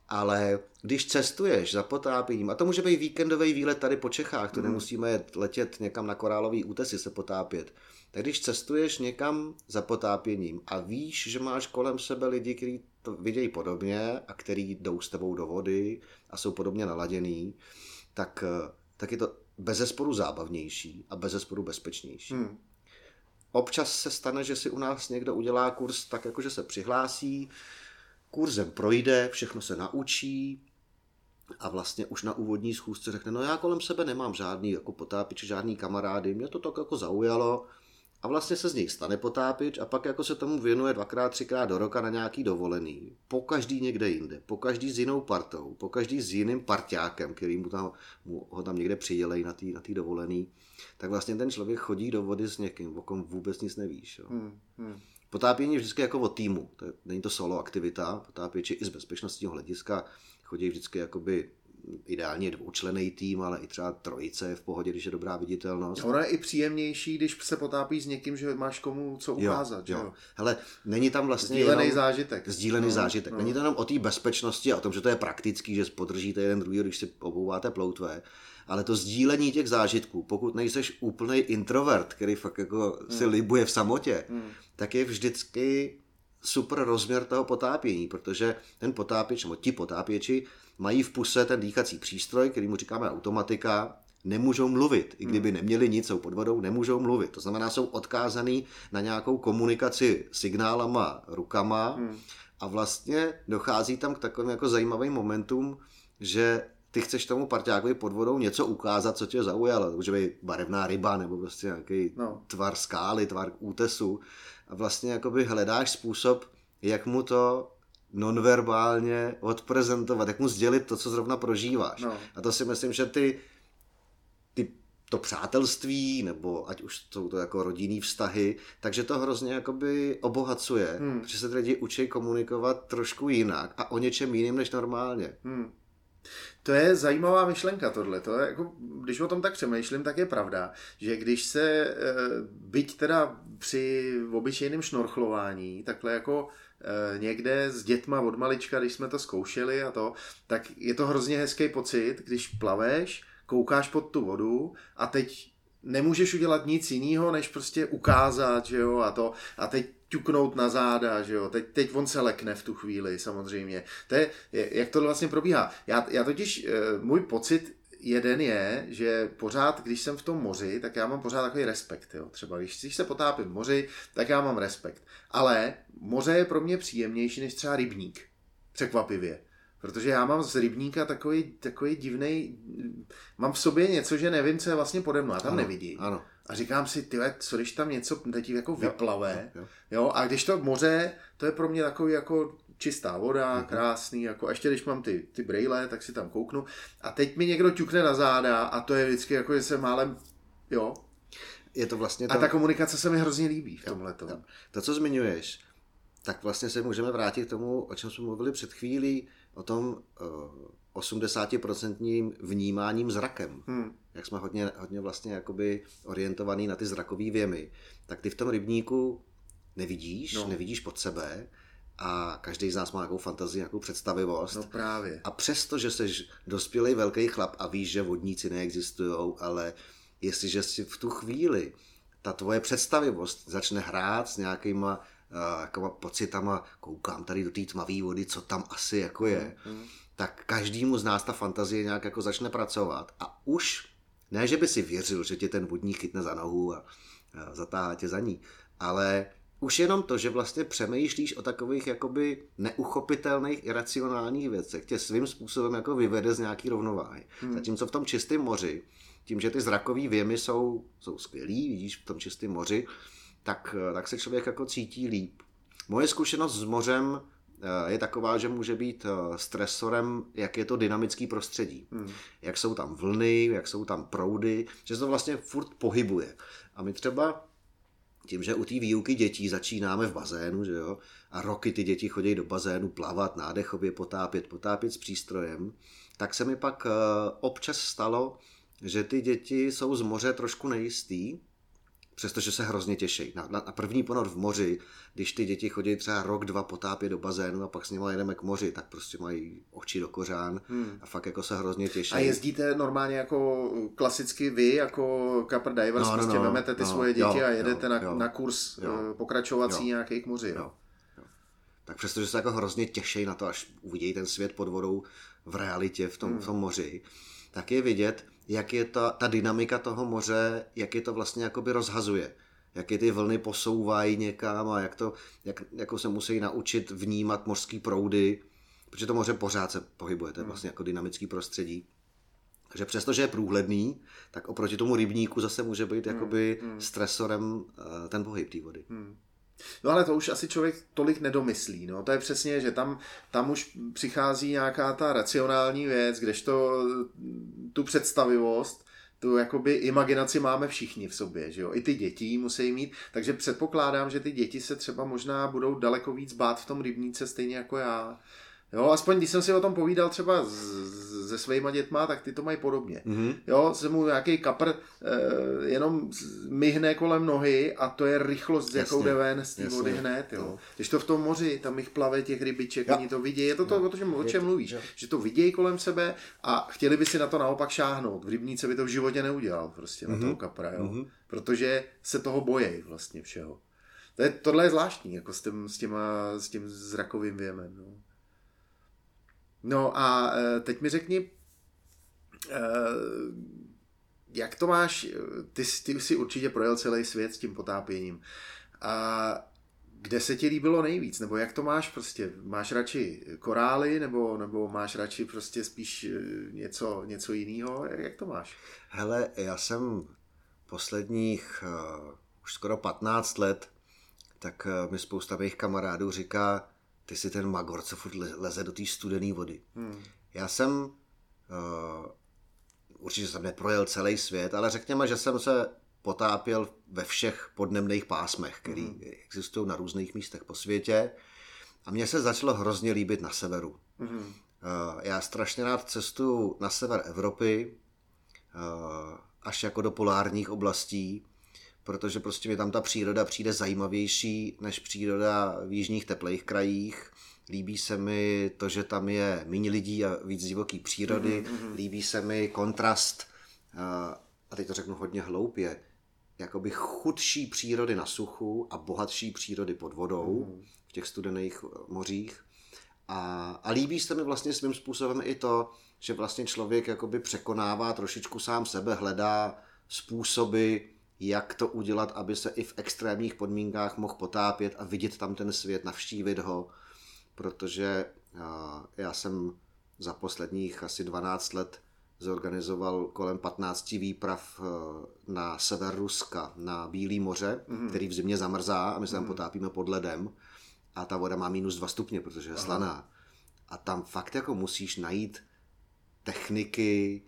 Ale když cestuješ za potápěním, a to může být víkendový výlet tady po Čechách, to mm. nemusíme letět někam na korálový útesy se potápět, tak když cestuješ někam za potápěním a víš, že máš kolem sebe lidi, kteří to vidějí podobně a který jdou s tebou do vody a jsou podobně naladěný, tak, tak je to bezesporu zábavnější a bezesporu bezpečnější. Hmm. Občas se stane, že si u nás někdo udělá kurz tak, jako že se přihlásí, kurzem projde, všechno se naučí a vlastně už na úvodní schůzce řekne, no já kolem sebe nemám žádný jako potápič, žádný kamarády, mě to tak jako zaujalo, a vlastně se z něj stane potápič a pak jako se tomu věnuje dvakrát, třikrát do roka na nějaký dovolený. Po každý někde jinde, po každý s jinou partou, po každý s jiným parťákem, který mu tam, mu ho tam někde přidělej na té na tý dovolený. Tak vlastně ten člověk chodí do vody s někým, o kom vůbec nic nevíš. Jo. Hmm, hmm. Potápění je vždycky jako o týmu, to je, není to solo aktivita, potápěči i z bezpečnostního hlediska chodí vždycky jakoby ideálně dvoučlený tým, ale i třeba trojice je v pohodě, když je dobrá viditelnost. Ono je i příjemnější, když se potápí s někým, že máš komu co ukázat. Jo, jo. Hele, není tam vlastně Sdílený jenom zážitek. Sdílený no, zážitek. No. Není to jenom o té bezpečnosti a o tom, že to je praktický, že podržíte jeden druhý, když si obouváte ploutve, ale to sdílení těch zážitků, pokud nejseš úplný introvert, který fakt jako hmm. si libuje v samotě, hmm. tak je vždycky super rozměr toho potápění, protože ten potápěč, nebo ti potápěči, mají v puse ten dýchací přístroj, který mu říkáme automatika, nemůžou mluvit. I kdyby hmm. neměli nic, jsou pod vodou, nemůžou mluvit. To znamená, jsou odkázaný na nějakou komunikaci signálama, rukama hmm. a vlastně dochází tam k takovým jako zajímavým momentům, že ty chceš tomu parťákovi pod vodou něco ukázat, co tě zaujalo. To může být barevná ryba nebo prostě nějaký no. tvar skály, tvar útesu. A vlastně jakoby hledáš způsob, jak mu to nonverbálně odprezentovat, jak mu sdělit to, co zrovna prožíváš. No. A to si myslím, že ty, ty to přátelství, nebo ať už jsou to jako rodinný vztahy, takže to hrozně jakoby obohacuje, hmm. protože se lidi učí komunikovat trošku jinak a o něčem jiným než normálně. Hmm. To je zajímavá myšlenka tohle. To je jako, když o tom tak přemýšlím, tak je pravda, že když se, eh, byť teda při obyčejném šnorchlování, takhle jako eh, někde s dětma od malička, když jsme to zkoušeli a to, tak je to hrozně hezký pocit, když plaveš, koukáš pod tu vodu a teď nemůžeš udělat nic jiného, než prostě ukázat, že jo, a to, a teď ťuknout na záda, že jo, teď, teď on se lekne v tu chvíli, samozřejmě. To je, jak to vlastně probíhá. Já, já totiž, eh, můj pocit jeden je, že pořád, když jsem v tom moři, tak já mám pořád takový respekt. Jo. Třeba když, když se potápím v moři, tak já mám respekt. Ale moře je pro mě příjemnější než třeba rybník. Překvapivě. Protože já mám z rybníka takový, takový divný, mám v sobě něco, že nevím, co je vlastně pode mnou. Já tam ano, nevidím. Ano. A říkám si, ty, co když tam něco teď jako vyplave. Jo, jo. jo, a když to moře, to je pro mě takový jako čistá voda, mm-hmm. krásný, jako a ještě když mám ty, ty brejle, tak si tam kouknu. A teď mi někdo ťukne na záda a to je vždycky jako, že se málem, jo. Je to vlastně to... A ta komunikace se mi hrozně líbí v tomhle. To, co zmiňuješ, tak vlastně se můžeme vrátit k tomu, o čem jsme mluvili před chvílí, o tom uh, 80% vnímáním zrakem. Hmm. Jak jsme hodně, hodně vlastně jakoby orientovaný na ty zrakové věmy, tak ty v tom rybníku nevidíš, no. nevidíš pod sebe a každý z nás má nějakou fantazii, nějakou představivost. No právě. A přesto, že jsi dospělý velký chlap a víš, že vodníci neexistují, ale jestliže si v tu chvíli ta tvoje představivost začne hrát s nějakýma jako pocitama, koukám tady do té tmavé vody, co tam asi jako je, mm. tak každému z nás ta fantazie nějak jako začne pracovat a už ne, že by si věřil, že tě ten vodník chytne za nohu a, a zatáhá tě za ní, ale už jenom to, že vlastně přemýšlíš o takových jakoby neuchopitelných, iracionálních věcech, tě svým způsobem jako vyvede z nějaký rovnováhy. Hmm. Zatímco v tom čistém moři, tím, že ty zrakové věmy jsou, jsou skvělý, vidíš v tom čistém moři, tak, tak se člověk jako cítí líp. Moje zkušenost s mořem eh, je taková, že může být eh, stresorem, jak je to dynamický prostředí. Hmm. Jak jsou tam vlny, jak jsou tam proudy, že se to vlastně furt pohybuje. A my třeba tím, že u té výuky dětí začínáme v bazénu, že jo, a roky ty děti chodí do bazénu plavat, nádechově potápět, potápět s přístrojem, tak se mi pak eh, občas stalo, že ty děti jsou z moře trošku nejistý přestože se hrozně těší. Na, na, na první ponor v moři, když ty děti chodí třeba rok, dva potápět do bazénu a pak s nimi jedeme k moři, tak prostě mají oči do kořán hmm. a fakt jako se hrozně těší. A jezdíte normálně jako klasicky vy, jako Capper Divers, no, no, prostě no, vemete ty no, svoje děti jo, a jedete jo, na, jo, na kurz jo, eh, pokračovací jo, nějaký k moři. Jo. Jo. Tak přestože se jako hrozně těší na to, až uvidí ten svět pod vodou v realitě, v tom, hmm. v tom moři, tak je vidět, jak je ta, ta dynamika toho moře, jak je to vlastně jakoby rozhazuje. Jak je ty vlny posouvají někam a jak, to, jak jako se musí naučit vnímat mořský proudy, protože to moře pořád se pohybuje, to je hmm. vlastně jako dynamický prostředí. Takže přestože je průhledný, tak oproti tomu rybníku zase může být hmm. jakoby hmm. stresorem eh, ten pohyb té vody. Hmm. No ale to už asi člověk tolik nedomyslí. No. To je přesně, že tam, tam už přichází nějaká ta racionální věc, kdežto tu představivost, tu jakoby imaginaci máme všichni v sobě, že jo? I ty děti musí mít, takže předpokládám, že ty děti se třeba možná budou daleko víc bát v tom rybníce stejně jako já. Jo, aspoň když jsem si o tom povídal třeba se svýma dětma, tak ty to mají podobně. Mm-hmm. Jo, se mu nějaký kapr e, jenom myhne kolem nohy a to je rychlost, s jakou jde ven z té vody hned. Jo. No. Když to v tom moři, tam jich plave těch rybiček, jo. oni to vidějí, je to to, o, čem, o čem mluvíš, jo. že to vidějí kolem sebe a chtěli by si na to naopak šáhnout. V rybníce by to v životě neudělal prostě mm-hmm. na toho kapra, jo. Mm-hmm. protože se toho bojejí vlastně všeho. To je, tohle je zvláštní, jako s tím, s, těma, s tím zrakovým věmem. No. No a e, teď mi řekni, e, jak to máš, ty, ty jsi určitě projel celý svět s tím potápěním. A kde se ti líbilo nejvíc? Nebo jak to máš prostě? Máš radši korály nebo, nebo máš radši prostě spíš něco, něco jiného? Jak to máš? Hele, já jsem posledních uh, už skoro 15 let, tak uh, mi spousta mých kamarádů říká, ty si ten magor, co furt leze do té studené vody. Hmm. Já jsem uh, určitě jsem neprojel celý svět, ale řekněme, že jsem se potápěl ve všech podnemných pásmech, které hmm. existují na různých místech po světě. A mně se začalo hrozně líbit na severu. Hmm. Uh, já strašně rád cestuju na sever Evropy, uh, až jako do polárních oblastí, protože prostě mi tam ta příroda přijde zajímavější než příroda v jižních teplých krajích. Líbí se mi to, že tam je méně lidí a víc divoký přírody. Mm-hmm. Líbí se mi kontrast, a teď to řeknu hodně hloupě, jakoby chudší přírody na suchu a bohatší přírody pod vodou mm-hmm. v těch studených mořích. A, a líbí se mi vlastně svým způsobem i to, že vlastně člověk jakoby překonává trošičku sám sebe, hledá způsoby, jak to udělat, aby se i v extrémních podmínkách mohl potápět a vidět tam ten svět, navštívit ho, protože já jsem za posledních asi 12 let zorganizoval kolem 15 výprav e, na sever Ruska, na Bílý moře, mm. který v zimě zamrzá a my se tam mm. potápíme pod ledem a ta voda má minus 2 stupně, protože je Aha. slaná. A tam fakt jako musíš najít techniky,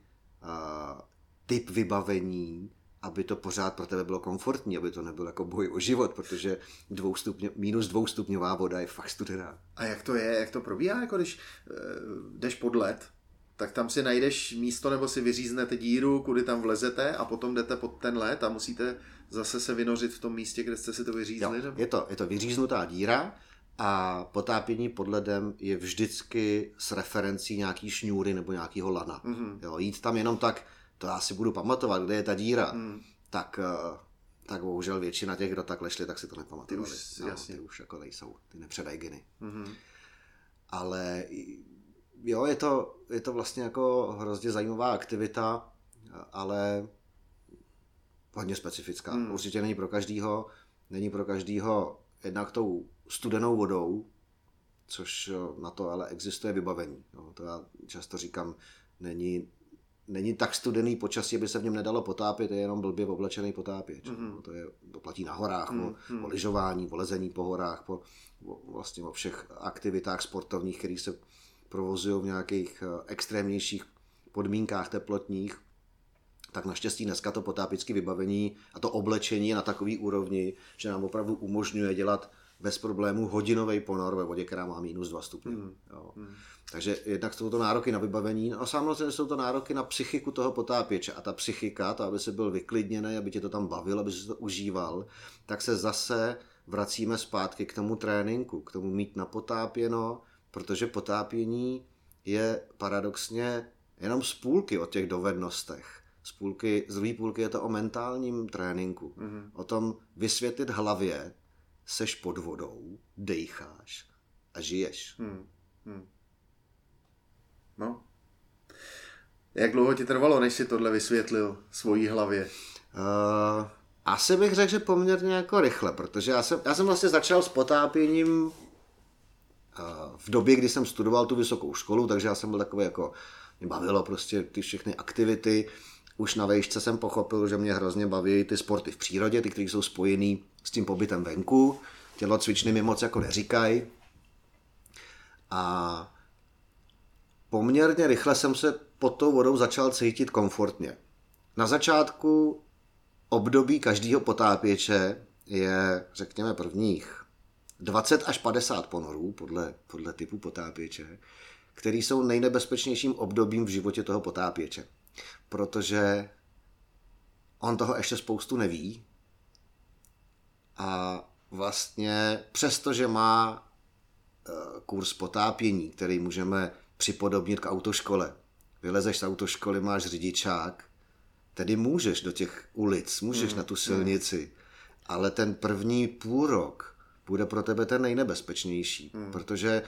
typ vybavení, aby to pořád pro tebe bylo komfortní, aby to nebyl jako boj o život, protože dvou stupně, minus dvoustupňová voda je fakt studená. A jak to je, jak to probíhá, jako když uh, jdeš pod led, tak tam si najdeš místo nebo si vyříznete díru, kudy tam vlezete a potom jdete pod ten led a musíte zase se vynořit v tom místě, kde jste si to vyřízli? Jo, je, to, je to vyříznutá díra a potápění pod ledem je vždycky s referencí nějaký šňůry nebo nějakého lana. Mm-hmm. Jo, jít tam jenom tak, to já si budu pamatovat, kde je ta díra, hmm. tak, eh, tak bohužel většina těch, kdo takhle šli, tak si to nepamatovali. Ty už, no, jasně. ty už jako nejsou, ty nepředají geny. Hmm. Ale jo, je to, je to vlastně jako hrozně zajímavá aktivita, ale hodně specifická. Hmm. Určitě není pro každýho, není pro každýho jednak tou studenou vodou, což na to ale existuje vybavení. No, to já často říkám, není není tak studený počasí, aby se v něm nedalo potápět, je jenom blbě oblečený potápěč. Mm-hmm. To, je, to platí na horách, mm-hmm. o, mhm. o lyžování, o lezení po horách, po, o, vlastně o všech aktivitách sportovních, které se provozují v nějakých eh, extrémnějších podmínkách teplotních, tak naštěstí dneska to potápické vybavení a to oblečení je na takový úrovni, že nám opravdu umožňuje dělat bez problémů hodinový ponor ve vodě, která má minus 2 stupně. Mm. Jo. Mm. Takže jednak jsou to nároky na vybavení a samozřejmě jsou to nároky na psychiku toho potápěče. A ta psychika, to, aby se byl vyklidněný, aby tě to tam bavil, aby si to užíval, tak se zase vracíme zpátky k tomu tréninku, k tomu mít napotápěno, protože potápění je paradoxně jenom z půlky o těch dovednostech. Z, půlky, z druhé půlky je to o mentálním tréninku. Mm-hmm. O tom vysvětlit hlavě, seš pod vodou, dejcháš a žiješ. Mm. Mm. No. Jak dlouho ti trvalo, než si tohle vysvětlil svojí hlavě? Uh, asi bych řekl, že poměrně jako rychle, protože já jsem, já jsem vlastně začal s potápěním uh, v době, kdy jsem studoval tu vysokou školu, takže já jsem byl takový jako, mě bavilo prostě ty všechny aktivity. Už na vejšce jsem pochopil, že mě hrozně baví ty sporty v přírodě, ty, které jsou spojený s tím pobytem venku. Tělocvičny mi moc jako neříkají. A poměrně rychle jsem se pod tou vodou začal cítit komfortně. na začátku období každého potápěče je, řekněme, prvních 20 až 50 ponorů podle, podle typu potápěče, který jsou nejnebezpečnějším obdobím v životě toho potápěče. Protože on toho ještě spoustu neví a vlastně přestože má eh, kurz potápění, který můžeme připodobnit k autoškole. Vylezeš z autoškoly, máš řidičák, tedy můžeš do těch ulic, můžeš mm, na tu silnici, mm. ale ten první půl rok bude pro tebe ten nejnebezpečnější, mm. protože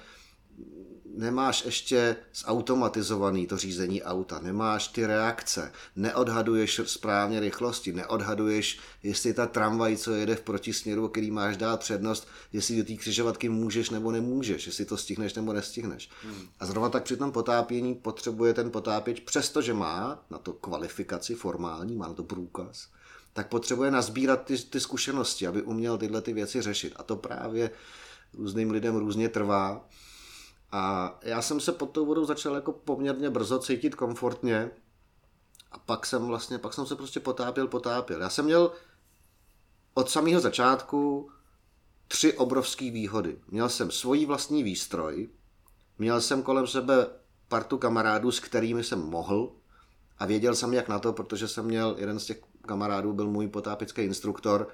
nemáš ještě zautomatizovaný to řízení auta, nemáš ty reakce, neodhaduješ správně rychlosti, neodhaduješ, jestli ta tramvaj, co jede v protisměru, který máš dát přednost, jestli do té křižovatky můžeš nebo nemůžeš, jestli to stihneš nebo nestihneš. Hmm. A zrovna tak při tom potápění potřebuje ten potápěč, přestože má na to kvalifikaci formální, má na to průkaz, tak potřebuje nazbírat ty, ty zkušenosti, aby uměl tyhle ty věci řešit. A to právě různým lidem různě trvá. A já jsem se pod tou vodou začal jako poměrně brzo cítit komfortně a pak jsem vlastně, pak jsem se prostě potápěl, potápěl. Já jsem měl od samého začátku tři obrovské výhody. Měl jsem svoji vlastní výstroj, měl jsem kolem sebe partu kamarádů, s kterými jsem mohl a věděl jsem jak na to, protože jsem měl, jeden z těch kamarádů byl můj potápický instruktor,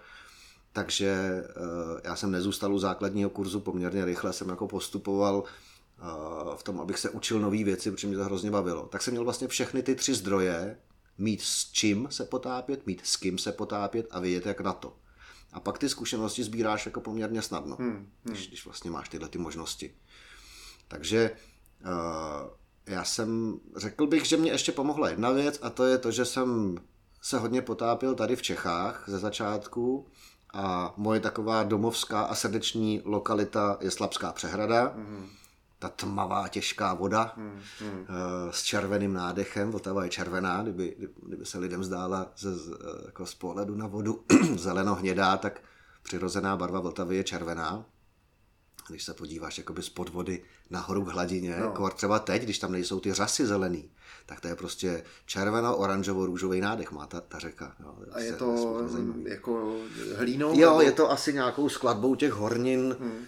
takže uh, já jsem nezůstal u základního kurzu poměrně rychle, jsem jako postupoval v tom, abych se učil nové věci, protože mě to hrozně bavilo. Tak jsem měl vlastně všechny ty tři zdroje, mít s čím se potápět, mít s kým se potápět a vědět jak na to. A pak ty zkušenosti sbíráš jako poměrně snadno, hmm, hmm. Když, když vlastně máš tyhle ty možnosti. Takže uh, já jsem, řekl bych, že mě ještě pomohla jedna věc a to je to, že jsem se hodně potápil tady v Čechách ze začátku a moje taková domovská a srdeční lokalita je Slabská přehrada. Hmm ta tmavá, těžká voda hmm, hmm. Eh, s červeným nádechem. Vltava je červená, kdyby, kdyby se lidem zdála ze, jako z pohledu na vodu [clears throat] zeleno-hnědá, tak přirozená barva Vltavy je červená. Když se podíváš jakoby z vody nahoru k hladině, no. jako třeba teď, když tam nejsou ty řasy zelený, tak to je prostě červeno-oranžovo-růžový nádech má ta, ta řeka. Jo, A je to jako hlínou? Jo, nebo? je to asi nějakou skladbou těch hornin, hmm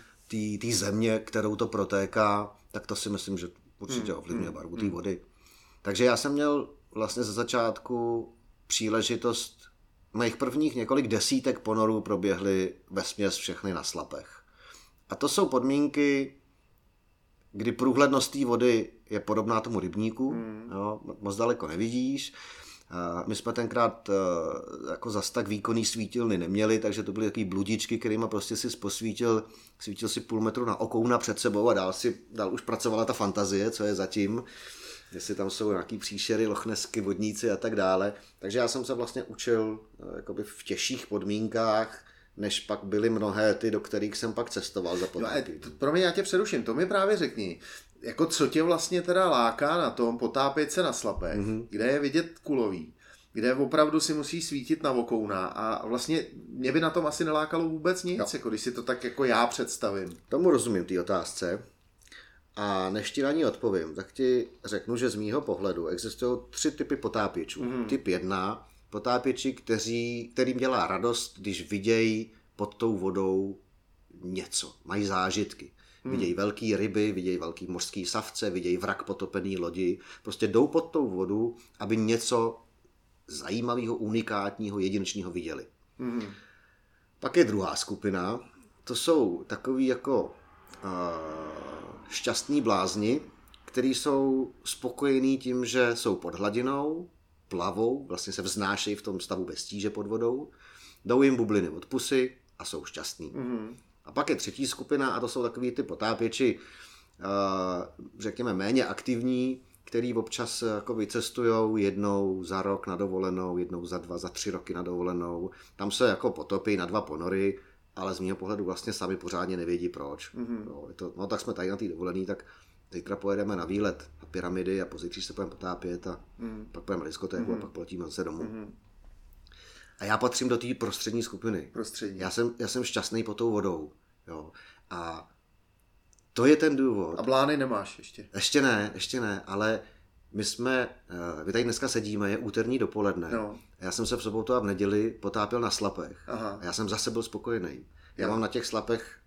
té země, kterou to protéká, tak to si myslím, že určitě hmm, ovlivňuje hmm, barvu té hmm. vody. Takže já jsem měl vlastně ze začátku příležitost, mých prvních několik desítek ponorů proběhly ve směs všechny na slapech. A to jsou podmínky, kdy průhlednost té vody je podobná tomu rybníku, hmm. jo, moc daleko nevidíš, my jsme tenkrát eh, jako zas tak výkonný svítilny neměli, takže to byly takové bludičky, kterými prostě si posvítil, svítil si půl metru na okouna před sebou a dál, si, dál už pracovala ta fantazie, co je zatím, jestli tam jsou nějaký příšery, lochnesky, vodníci a tak dále. Takže já jsem se vlastně učil eh, jakoby v těžších podmínkách, než pak byly mnohé ty, do kterých jsem pak cestoval za. No, pro mě já tě přeruším, to mi právě řekni jako co tě vlastně teda láká na tom potápět se na slapech, mm-hmm. kde je vidět kulový, kde opravdu si musí svítit na vokouna a vlastně mě by na tom asi nelákalo vůbec nic, no. jako když si to tak jako já představím. Tomu rozumím té otázce a než ti na ní odpovím, tak ti řeknu, že z mýho pohledu existují tři typy potápěčů. Mm-hmm. Typ jedna, potápěči, kteří, kterým dělá radost, když vidějí pod tou vodou něco, mají zážitky. Hmm. Vidějí velký ryby, vidějí velký mořský savce, vidějí vrak potopený lodi. Prostě jdou pod tou vodu, aby něco zajímavého, unikátního, jedinečného viděli. Hmm. Pak je druhá skupina, to jsou takový jako uh, šťastní blázni, kteří jsou spokojení tím, že jsou pod hladinou, plavou, vlastně se vznášejí v tom stavu bez tíže pod vodou, jdou jim bubliny od pusy a jsou šťastní. Mm-hmm. A pak je třetí skupina a to jsou takový ty potápěči, eh, řekněme, méně aktivní, který občas jako vycestují jednou za rok na dovolenou, jednou za dva, za tři roky na dovolenou. Tam se jako potopí na dva ponory, ale z mého pohledu vlastně sami pořádně nevědí proč. Mm-hmm. No, je to, no tak jsme tady na té dovolený, tak zítra pojedeme na výlet na pyramidy a pozítří se budeme potápět a mm. pak půjdeme na diskotéku mm-hmm. a mhm. pak poletíme zase domů. Mm-hmm. A já patřím do té prostřední skupiny. Prostřední. Já jsem, já jsem šťastný pod tou vodou. Jo. A to je ten důvod. A blány nemáš ještě? Ještě ne, ještě ne, ale my jsme, vy tady dneska sedíme, je úterní dopoledne. No. Já jsem se v sobotu a v neděli potápěl na slapech. Aha. A já jsem zase byl spokojený. Já jo. mám na těch slapech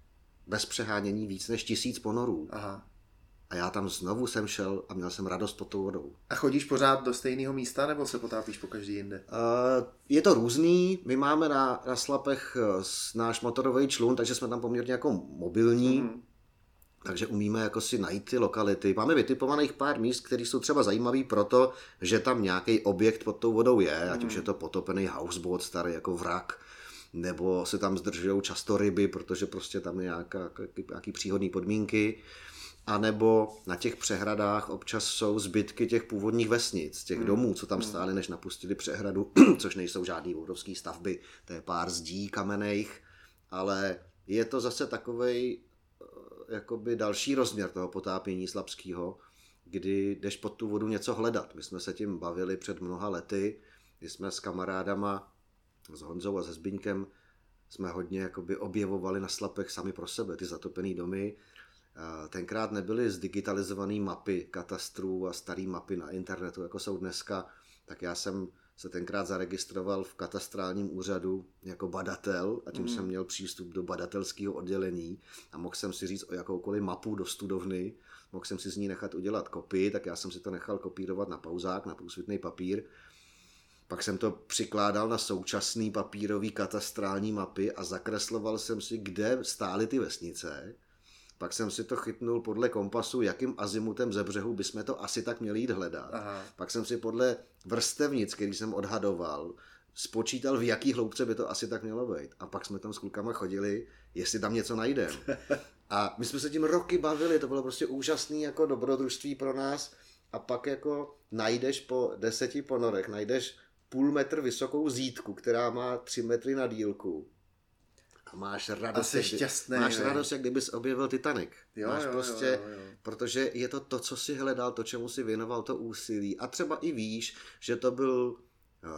bez přehánění víc než tisíc ponorů. Aha. A já tam znovu jsem šel a měl jsem radost pod tou vodou. A chodíš pořád do stejného místa nebo se potápíš po každý jinde? Uh, je to různý. My máme na, na Slapech eh, náš motorový člun, takže jsme tam poměrně jako mobilní. Mm. Takže umíme jako si najít ty lokality. Máme vytipovaných pár míst, které jsou třeba zajímavé proto, že tam nějaký objekt pod tou vodou je, mm. ať už mhm. je to potopený houseboat starý jako vrak, nebo se tam zdržují často ryby, protože prostě tam je nějaká, nějaký příhodné podmínky. Nebo na těch přehradách občas jsou zbytky těch původních vesnic, těch hmm. domů, co tam hmm. stály, než napustili přehradu, [clears throat] což nejsou žádný vodovský stavby, to je pár zdí kamenejch, ale je to zase takovej eh, jakoby další rozměr toho potápění slabského, kdy jdeš pod tu vodu něco hledat. My jsme se tím bavili před mnoha lety, kdy jsme s kamarádama s Honzou a se Zbyňkem jsme hodně jakoby objevovali na slapech sami pro sebe ty zatopené domy. Tenkrát nebyly zdigitalizované mapy katastrů a staré mapy na internetu, jako jsou dneska, tak já jsem se tenkrát zaregistroval v katastrálním úřadu jako badatel a tím mm. jsem měl přístup do badatelského oddělení a mohl jsem si říct o jakoukoliv mapu do studovny, mohl jsem si z ní nechat udělat kopii, tak já jsem si to nechal kopírovat na pauzák, na průsvitný papír pak jsem to přikládal na současný papírový katastrální mapy a zakresloval jsem si, kde stály ty vesnice. Pak jsem si to chytnul podle kompasu, jakým azimutem ze břehu bychom to asi tak měli jít hledat. Aha. Pak jsem si podle vrstevnic, který jsem odhadoval, spočítal, v jaký hloubce by to asi tak mělo být. A pak jsme tam s klukama chodili, jestli tam něco najdeme. A my jsme se tím roky bavili, to bylo prostě úžasný jako dobrodružství pro nás. A pak jako najdeš po deseti ponorech, najdeš půl metr vysokou zítku, která má tři metry na dílku. A máš radost, Asi šťastný, máš ne? radost, jak kdybys objevil Titanic. Jo, máš jo, prostě, jo, jo, jo. protože je to to, co si hledal, to, čemu si věnoval to úsilí. A třeba i víš, že to byl uh,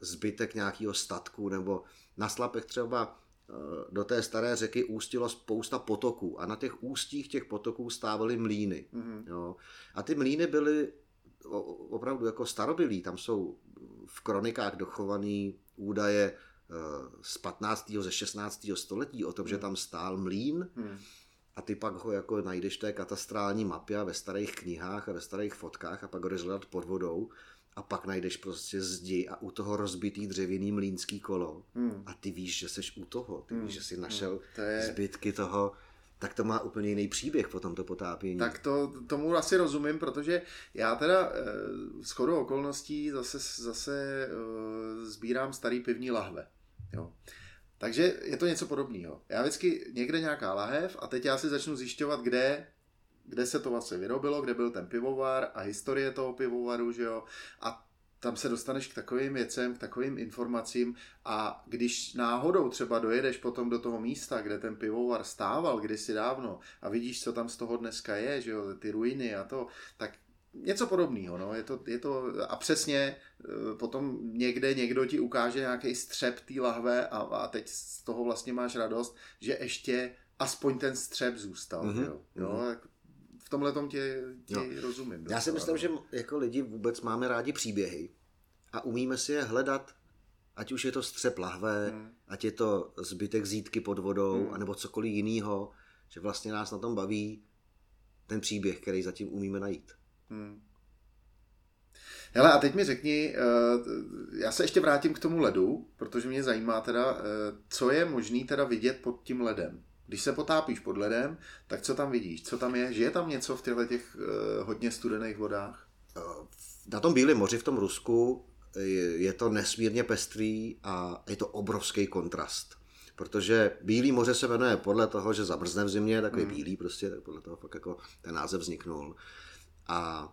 zbytek nějakého statku, nebo na slapech třeba uh, do té staré řeky ústilo spousta potoků a na těch ústích těch potoků stávaly mlíny. Mm-hmm. Jo. A ty mlíny byly opravdu jako starobilý, tam jsou v kronikách dochované údaje z 15. ze 16. století o tom, hmm. že tam stál mlín hmm. a ty pak ho jako najdeš v té katastrální mapě a ve starých knihách a ve starých fotkách a pak ho jdeš hledat pod vodou a pak najdeš prostě zdi a u toho rozbitý dřevěný mlínský kolo hmm. a ty víš, že jsi u toho, ty hmm. víš, že jsi našel hmm. to je... zbytky toho tak to má úplně jiný příběh po tomto potápění. Tak to, tomu asi rozumím, protože já teda e, s chodou okolností zase, zase e, sbírám starý pivní lahve. Jo. Takže je to něco podobného. Já vždycky někde nějaká lahev a teď já si začnu zjišťovat, kde kde se to vlastně vyrobilo, kde byl ten pivovar a historie toho pivovaru, že jo. A tam se dostaneš k takovým věcem, k takovým informacím a když náhodou třeba dojedeš potom do toho místa, kde ten pivovar stával kdysi dávno a vidíš, co tam z toho dneska je, že jo, ty ruiny a to, tak něco podobného, no, je to, je to, a přesně e, potom někde někdo ti ukáže nějaký střep té lahve a, a teď z toho vlastně máš radost, že ještě aspoň ten střep zůstal, mm-hmm. jo, jo mm-hmm v tomhle tom tě, tě no. rozumím. Já si myslím, no. že jako lidi vůbec máme rádi příběhy a umíme si je hledat, ať už je to střep lahve, hmm. ať je to zbytek zítky pod vodou, hmm. anebo cokoliv jiného, že vlastně nás na tom baví ten příběh, který zatím umíme najít. Hmm. Hele, a teď mi řekni, eh, já se ještě vrátím k tomu ledu, protože mě zajímá teda, eh, co je možný teda vidět pod tím ledem. Když se potápíš pod ledem, tak co tam vidíš? Co tam je? Že je tam něco v těchto těch uh, hodně studených vodách? Eh, na tom Bílém moři v tom Rusku je to nesmírně pestrý a je to obrovský kontrast. Protože Bílý moře se jmenuje podle toho, že zamrzne v zimě, takový mm. bílý prostě, tak podle toho fakt jako ten název vzniknul. A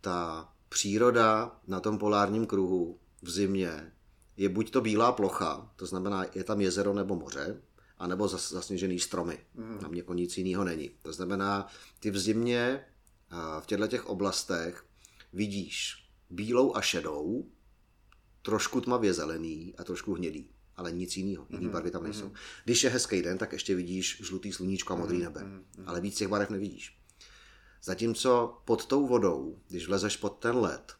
ta příroda na tom polárním kruhu v zimě je buď to bílá plocha, to znamená, je tam jezero nebo moře, anebo zas, zasněžený stromy. Mm. Tam něko nic jiného není. To znamená, ty v zimě v těchto těch oblastech vidíš bílou a šedou, trošku tmavě zelený a trošku hnědý, ale nic jiného, jiný mm. barvy tam nejsou. Mm. Když je hezký den, tak ještě vidíš žlutý sluníčko a modrý mm. nebe, mm. ale víc těch barev nevidíš. Zatímco pod tou vodou, když vlezeš pod ten led,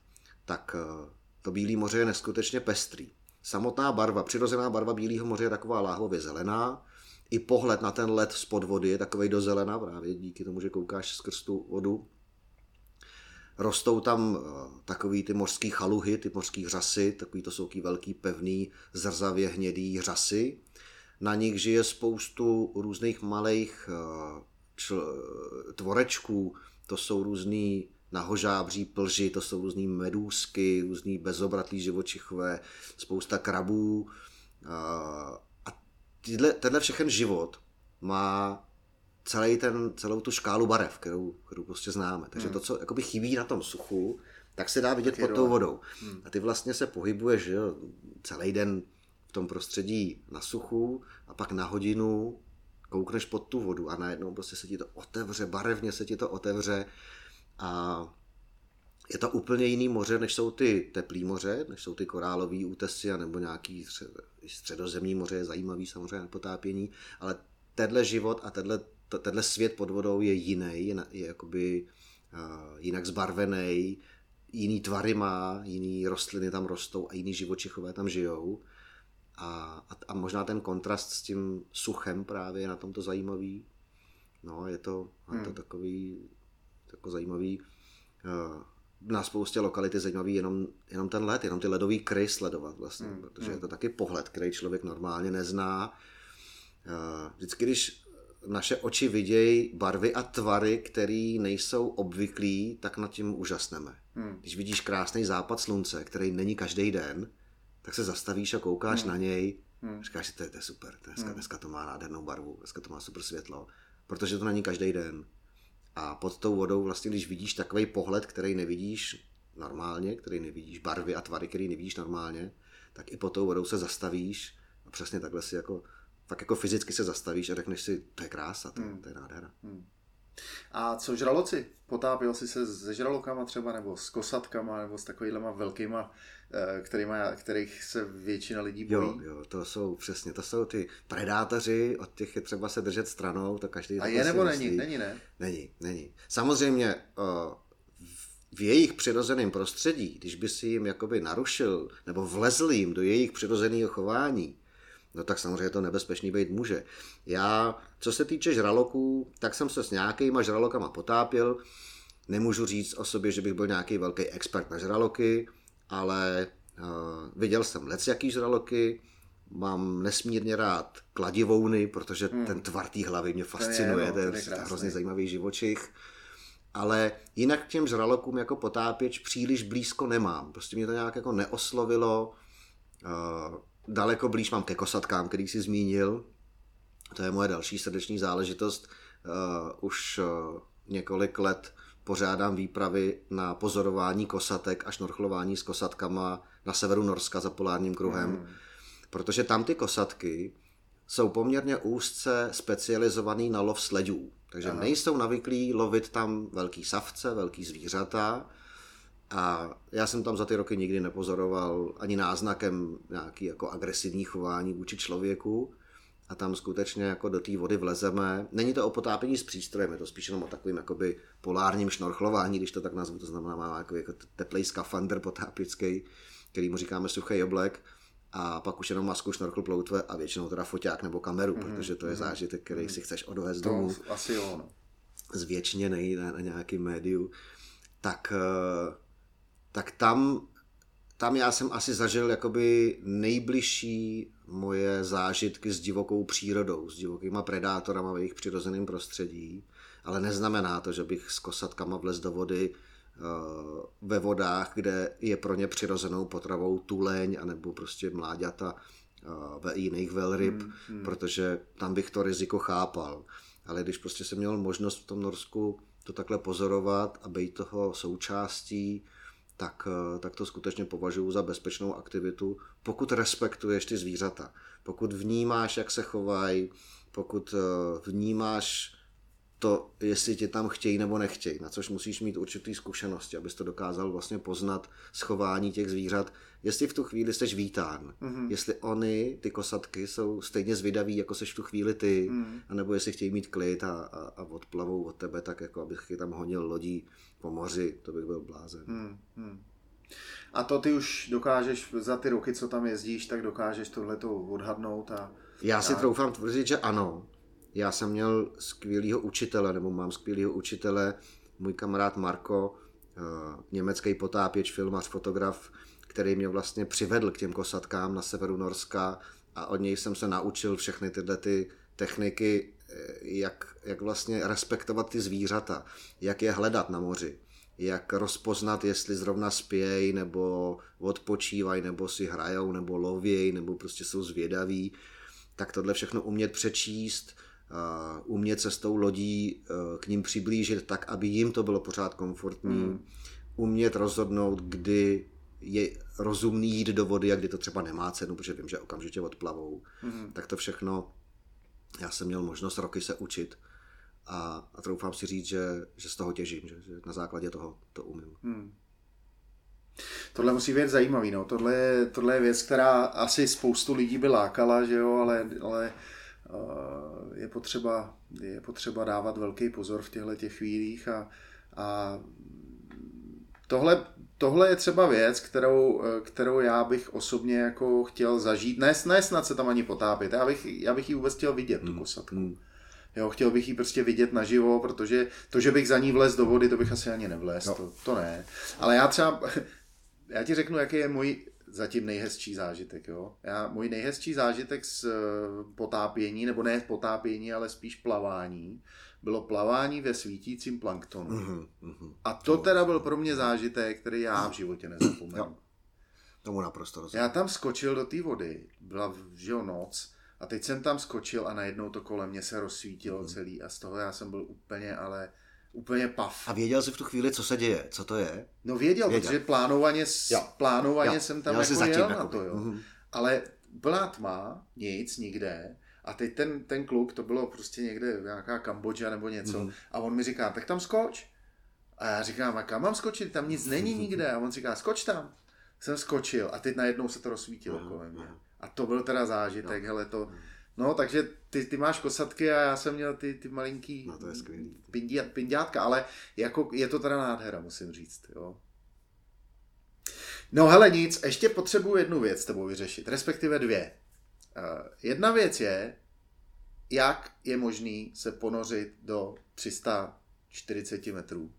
tak eh, to Bílé moře je neskutečně pestrý. Samotná barva, přirozená barva Bílého moře je taková láhově zelená, i pohled na ten led spod vody je takový do zelena, právě díky tomu, že koukáš skrz tu vodu. Rostou tam eh, takový ty mořský chaluhy, ty mořský řasy, takový to jsou velký, pevný, zrzavě hnědý řasy. Na nich žije spoustu různých malých eh, čl- tvorečků, to jsou různý nahožábří plži, to jsou různý medůzky, různý bezobratlý živočichové, spousta krabů. A tyhle, tenhle všechen život má celý ten, celou tu škálu barev, kterou, kterou prostě známe. Takže hmm. to, co jakoby chybí na tom suchu, tak se dá vidět pod tou vodou. Hmm. A ty vlastně se pohybuješ že jo, celý den v tom prostředí na suchu a pak na hodinu koukneš pod tu vodu a najednou prostě se ti to otevře, barevně se ti to otevře a je to úplně jiný moře, než jsou ty teplý moře, než jsou ty korálové útesy, nebo nějaký středozemní moře je zajímavý samozřejmě na potápění, ale tenhle život a tenhle, tenhle svět pod vodou je jiný, je, je jakoby jinak zbarvený, jiný tvary má, jiný rostliny tam rostou a jiný živočichové tam žijou. A, a, a možná ten kontrast s tím suchem právě je na tomto zajímavý. No, je to, hmm. to takový jako zajímavý. Uh, na spoustě lokalit je zajímavý jenom, jenom ten led, jenom ty ledový kry sledovat vlastně, hmm. protože je hmm. to taky pohled, který člověk normálně nezná. Uh, vždycky, když naše oči vidějí barvy a tvary, které nejsou obvyklí, tak nad tím úžasneme. Hmm. Když vidíš krásný západ slunce, který není každý den, tak se zastavíš a koukáš hmm. na něj. Hmm. Říkáš si, to je, to je super, dneska, hmm. dneska to má nádhernou barvu, dneska to má super světlo, protože to není každý den. A pod tou vodou vlastně, když vidíš takový pohled, který nevidíš normálně, který nevidíš barvy a tvary, který nevidíš normálně, tak i pod tou vodou se zastavíš a přesně takhle si jako, fakt jako fyzicky se zastavíš a řekneš si, to je krása, to, hmm. to je nádhera. Hmm. A co žraloci? Potápil jsi se se žralokama třeba, nebo s kosatkama, nebo s takovýhlema velkýma, eh, kterýma, kterých se většina lidí bojí? Jo, jo, to jsou přesně, to jsou ty predátoři, od těch je třeba se držet stranou, to každý A je nebo není? Myslí. Není, ne? Není, není. Samozřejmě eh, v jejich přirozeném prostředí, když by si jim jakoby narušil, nebo vlezl jim do jejich přirozeného chování, no tak samozřejmě to nebezpečný být může. Já, co se týče žraloků, tak jsem se s nějakýma žralokama potápil. Nemůžu říct o sobě, že bych byl nějaký velký expert na žraloky, ale uh, viděl jsem lec jaký žraloky, mám nesmírně rád kladivouny, protože hmm. ten tvar té hlavy mě fascinuje, to je, no, to je, to je hrozně zajímavý živočich. Ale jinak k těm žralokům jako potápěč příliš blízko nemám. Prostě mě to nějak jako neoslovilo. Uh, daleko blíž mám ke kosatkám, který jsi zmínil. To je moje další srdeční záležitost. Uh, už uh, několik let pořádám výpravy na pozorování kosatek a šnorchlování s kosatkama na severu Norska za polárním kruhem, mm. protože tam ty kosatky jsou poměrně úzce specializovaný na lov sledů. Takže Aha. nejsou navyklí lovit tam velký savce, velký zvířata, a já jsem tam za ty roky nikdy nepozoroval ani náznakem nějaký jako agresivní chování vůči člověku. A tam skutečně jako do té vody vlezeme. Není to o potápění s přístrojem, je to spíš jenom o takovým jakoby polárním šnorchlování, když to tak nazvu, to znamená má jako, jako teplý skafandr potápěcký, který mu říkáme suchý oblek a pak už jenom masku, šnorchl, ploutve a většinou teda foťák nebo kameru, mm-hmm. protože to je mm-hmm. zážitek, který mm-hmm. si chceš odvést domů. Asi jo, no. Zvětšněný na, na nějakým médiu. Tak uh, tak tam, tam já jsem asi zažil jakoby nejbližší moje zážitky s divokou přírodou, s divokýma predátorama v jejich přirozeném prostředí, ale neznamená to, že bych s kosatkama vlez do vody eh, ve vodách, kde je pro ně přirozenou potravou tuleň anebo prostě mláďata eh, ve jiných velryb, hmm, hmm. protože tam bych to riziko chápal. Ale když prostě jsem měl možnost v tom Norsku to takhle pozorovat a být toho součástí, tak, eh, tak to skutečně považuji za bezpečnou aktivitu, pokud respektuješ ty zvířata. Pokud vnímáš, jak se chovají, pokud eh, vnímáš to, jestli tě tam chtějí nebo nechtějí, na což musíš mít určitý zkušenosti, abys to dokázal vlastně poznat schování těch zvířat, jestli v tu chvíli jsi vítán, mm-hmm. jestli oni, ty kosatky, jsou stejně zvědaví, jako seš v tu chvíli ty, mm. anebo jestli chtějí mít klid a, a, a odplavou od tebe, tak jako abych je tam honil lodí po moři, to bych byl blázen. Mm. Mm. A to ty už dokážeš za ty roky, co tam jezdíš, tak dokážeš tohleto odhadnout a... Já si a... troufám tvrdit, že ano, já jsem měl skvělého učitele, nebo mám skvělého učitele, můj kamarád Marko, eh, německý potápěč, filmař, fotograf, který mě vlastně přivedl k těm kosatkám na severu Norska a od něj jsem se naučil všechny tyhle ty techniky, eh, jak, jak vlastně respektovat ty zvířata, jak je hledat na moři, jak rozpoznat, jestli zrovna spějí, nebo odpočívají, nebo si hrajou, nebo lovějí, nebo prostě jsou zvědaví, tak tohle všechno umět přečíst, umět se s tou lodí e, k ním přiblížit tak, aby jim to bylo pořád komfortní, mm. umět rozhodnout, kdy je rozumný jít do vody a kdy to třeba nemá cenu, protože vím, že okamžitě odplavou. Mm. Tak to všechno já jsem měl možnost roky se učit a, a troufám si říct, že, že z toho těžím, že, že na základě toho to umím. Mm. Tohle musí být zajímavý, no. Tohle, je, tohle je věc, která asi spoustu lidí by lákala, že jo, ale, ale Eh, je potřeba, je potřeba dávat velký pozor v těchto těch chvílích a, a tohle, tohle je třeba věc, kterou, eh, kterou já bych osobně jako chtěl zažít. Ne, ne snad se tam ani potápět, já bych, já bych ji vůbec chtěl vidět, tu hmm, kosatku. Hmm. Jo, chtěl bych ji prostě vidět naživo, protože to, že bych za ní vlez do vody, to bych asi ani nevlez, no. to, to ne. Ale já třeba, [laughs] já ti řeknu, jaký je můj zatím nejhezčí zážitek. Jo? Já, můj nejhezčí zážitek z eh, potápění, nebo ne potápění, ale spíš plavání, bylo plavání ve svítícím planktonu. Mm-hmm, mm-hmm. A to teda byl pro mě zážitek, který já v životě nezapomenu. Jo. Tomu naprosto rozumím. Já tam skočil do té vody, byla že jo, noc, a teď jsem tam skočil a najednou to kolem mě se rozsvítilo mm-hmm. celý a z toho já jsem byl úplně, ale úplně pav. A věděl jsi v tu chvíli, co se děje, co to je? No věděl, věděl. protože plánovaně, jo. plánovaně jo. jsem tam Měl jako zatím, jel na to, jo. Mm-hmm. Ale byla tma, nic, nikde. A teď ten, ten kluk, to bylo prostě někde nějaká Kambodža nebo něco. Mm-hmm. A on mi říká, tak tam skoč. A já říkám, a kam mám skočit? Tam nic není nikde. A on říká, skoč tam. Jsem skočil a teď najednou se to rozsvítilo mm-hmm. kolem mě. A to byl teda zážitek, no. hele to... Mm-hmm No, takže ty, ty máš kosatky a já jsem měl ty, ty malinký no, to je skvělý. Pindiat, pindiátka, ale jako je to teda nádhera, musím říct. Jo. No hele nic, ještě potřebuji jednu věc s tebou vyřešit, respektive dvě. Uh, jedna věc je, jak je možný se ponořit do 340 metrů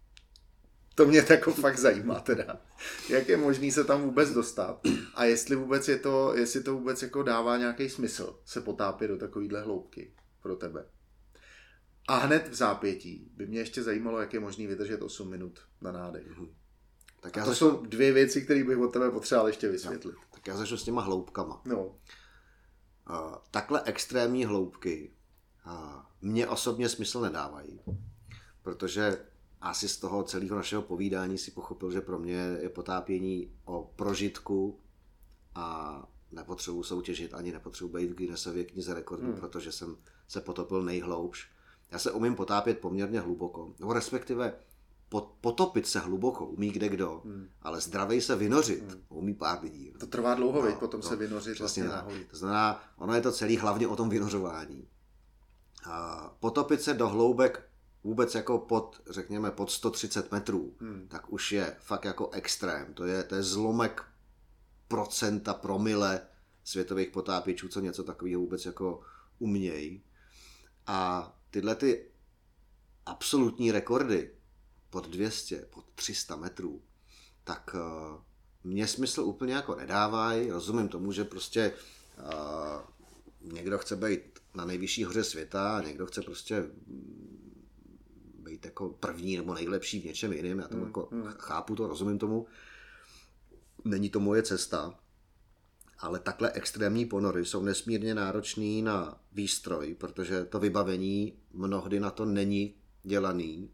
[laughs] to mě jako fakt zajímá teda. Jak je možný se tam vůbec dostat a jestli vůbec je to, jestli to vůbec jako dává nějaký smysl se potápět do takovýhle hloubky pro tebe. A hned v zápětí by mě ještě zajímalo, jak je možný vydržet 8 minut na nádech. Mm-hmm. Tak já to začnu... jsou dvě věci, které bych od tebe potřeboval ještě vysvětlit. No, tak já začnu s těma hloubkama. No. Uh, takhle extrémní hloubky uh, mě osobně smysl nedávají, protože asi z toho celého našeho povídání si pochopil, že pro mě je potápění o prožitku a nepotřebuji soutěžit, ani nepotřebuji být v Guinnessově knize rekordů, hmm. protože jsem se potopil nejhloubš. Já se umím potápět poměrně hluboko, nebo respektive potopit se hluboko umí kde kdo, hmm. ale zdravej se vynořit hmm. umí pár lidí. To trvá dlouho, no, potom no, se vynořit vlastně nahoru. To znamená, ono je to celý hlavně o tom vynořování. A potopit se do hloubek vůbec jako pod, řekněme, pod 130 metrů, hmm. tak už je fakt jako extrém. To je, to je zlomek procenta, promile světových potápěčů, co něco takového vůbec jako umějí. A tyhle ty absolutní rekordy pod 200, pod 300 metrů, tak uh, mě smysl úplně jako nedávají. Rozumím tomu, že prostě uh, někdo chce být na nejvyšší hoře světa, někdo chce prostě být jako první nebo nejlepší v něčem jiném. Já to hmm, jako hmm. chápu to, rozumím tomu. Není to moje cesta, ale takhle extrémní ponory jsou nesmírně náročný na výstroj, protože to vybavení mnohdy na to není dělaný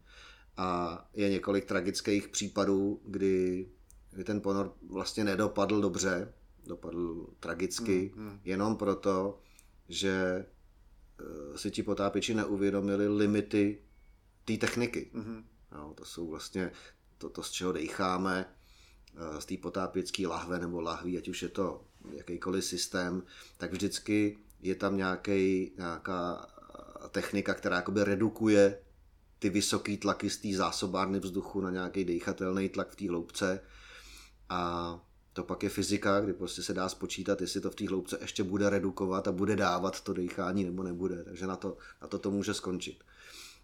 a je několik tragických případů, kdy, kdy ten ponor vlastně nedopadl dobře, dopadl tragicky, hmm, hmm. jenom proto, že si ti potápěči neuvědomili limity té techniky. Mm-hmm. No, to jsou vlastně to, to, z čeho decháme, z té potápěcké lahve nebo lahví, ať už je to jakýkoliv systém, tak vždycky je tam nějaký, nějaká technika, která jakoby redukuje ty vysoký tlaky z té zásobárny vzduchu na nějaký dechatelný tlak v té hloubce a to pak je fyzika, kdy prostě se dá spočítat, jestli to v té hloubce ještě bude redukovat a bude dávat to dechání nebo nebude. Takže na to, na to to může skončit.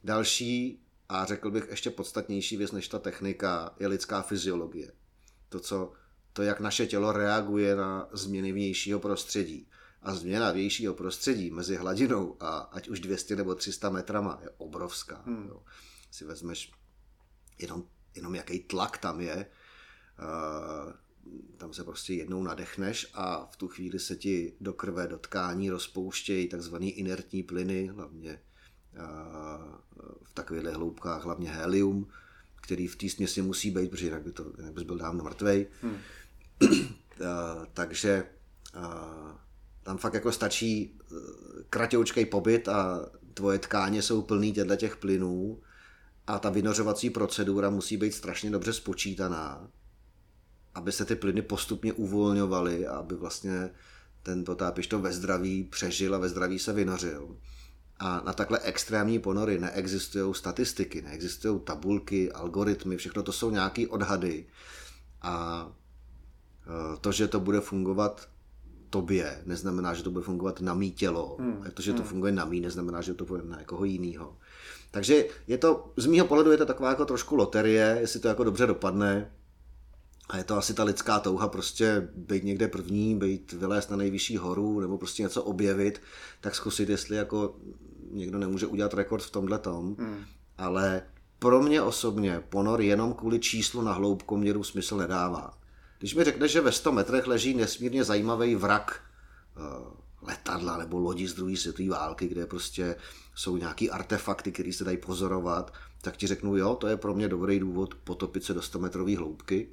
Další a řekl bych ještě podstatnější věc než ta technika je lidská fyziologie. To, co, to jak naše tělo reaguje na změny vnějšího prostředí. A změna vnějšího prostředí mezi hladinou a ať už 200 nebo 300 metrama je obrovská. Hmm. Jo. Si vezmeš jenom, jenom jaký tlak tam je, uh, tam se prostě jednou nadechneš a v tu chvíli se ti do krve, do tkání rozpouštějí takzvané inertní plyny, hlavně v takovýchhle hloubkách, hlavně helium, který v té směsi musí být, protože jinak, by to, jinak bys byl dávno mrtvej. Hmm. Takže tam fakt jako stačí e, kratoučkej pobyt a tvoje tkáně jsou plný těchto těch plynů a ta vynořovací procedura musí být strašně dobře spočítaná, aby se ty plyny postupně uvolňovaly a aby vlastně ten potápiš to ve zdraví přežil a ve zdraví se vynořil. A na takhle extrémní ponory neexistují statistiky, neexistují tabulky, algoritmy, všechno to jsou nějaké odhady. A e, to, že to bude fungovat tobě, neznamená, že to bude fungovat na mý tělo. Hmm. A to, že to hmm. funguje na mý, neznamená, že to bude na někoho jiného. Takže je to, z mýho pohledu je to taková jako trošku loterie, jestli to jako dobře dopadne. A je to asi ta lidská touha prostě být někde první, být vylézt na nejvyšší horu nebo prostě něco objevit, tak zkusit, jestli jako někdo nemůže udělat rekord v tomhle tom. Hmm. Ale pro mě osobně ponor jenom kvůli číslu na hloubkoměru smysl nedává. Když mi řekneš, že ve 100 metrech leží nesmírně zajímavý vrak uh, letadla nebo lodi z druhé světové války, kde prostě jsou nějaký artefakty, které se dají pozorovat, tak ti řeknu, jo, to je pro mě dobrý důvod potopit se do 100 metrové hloubky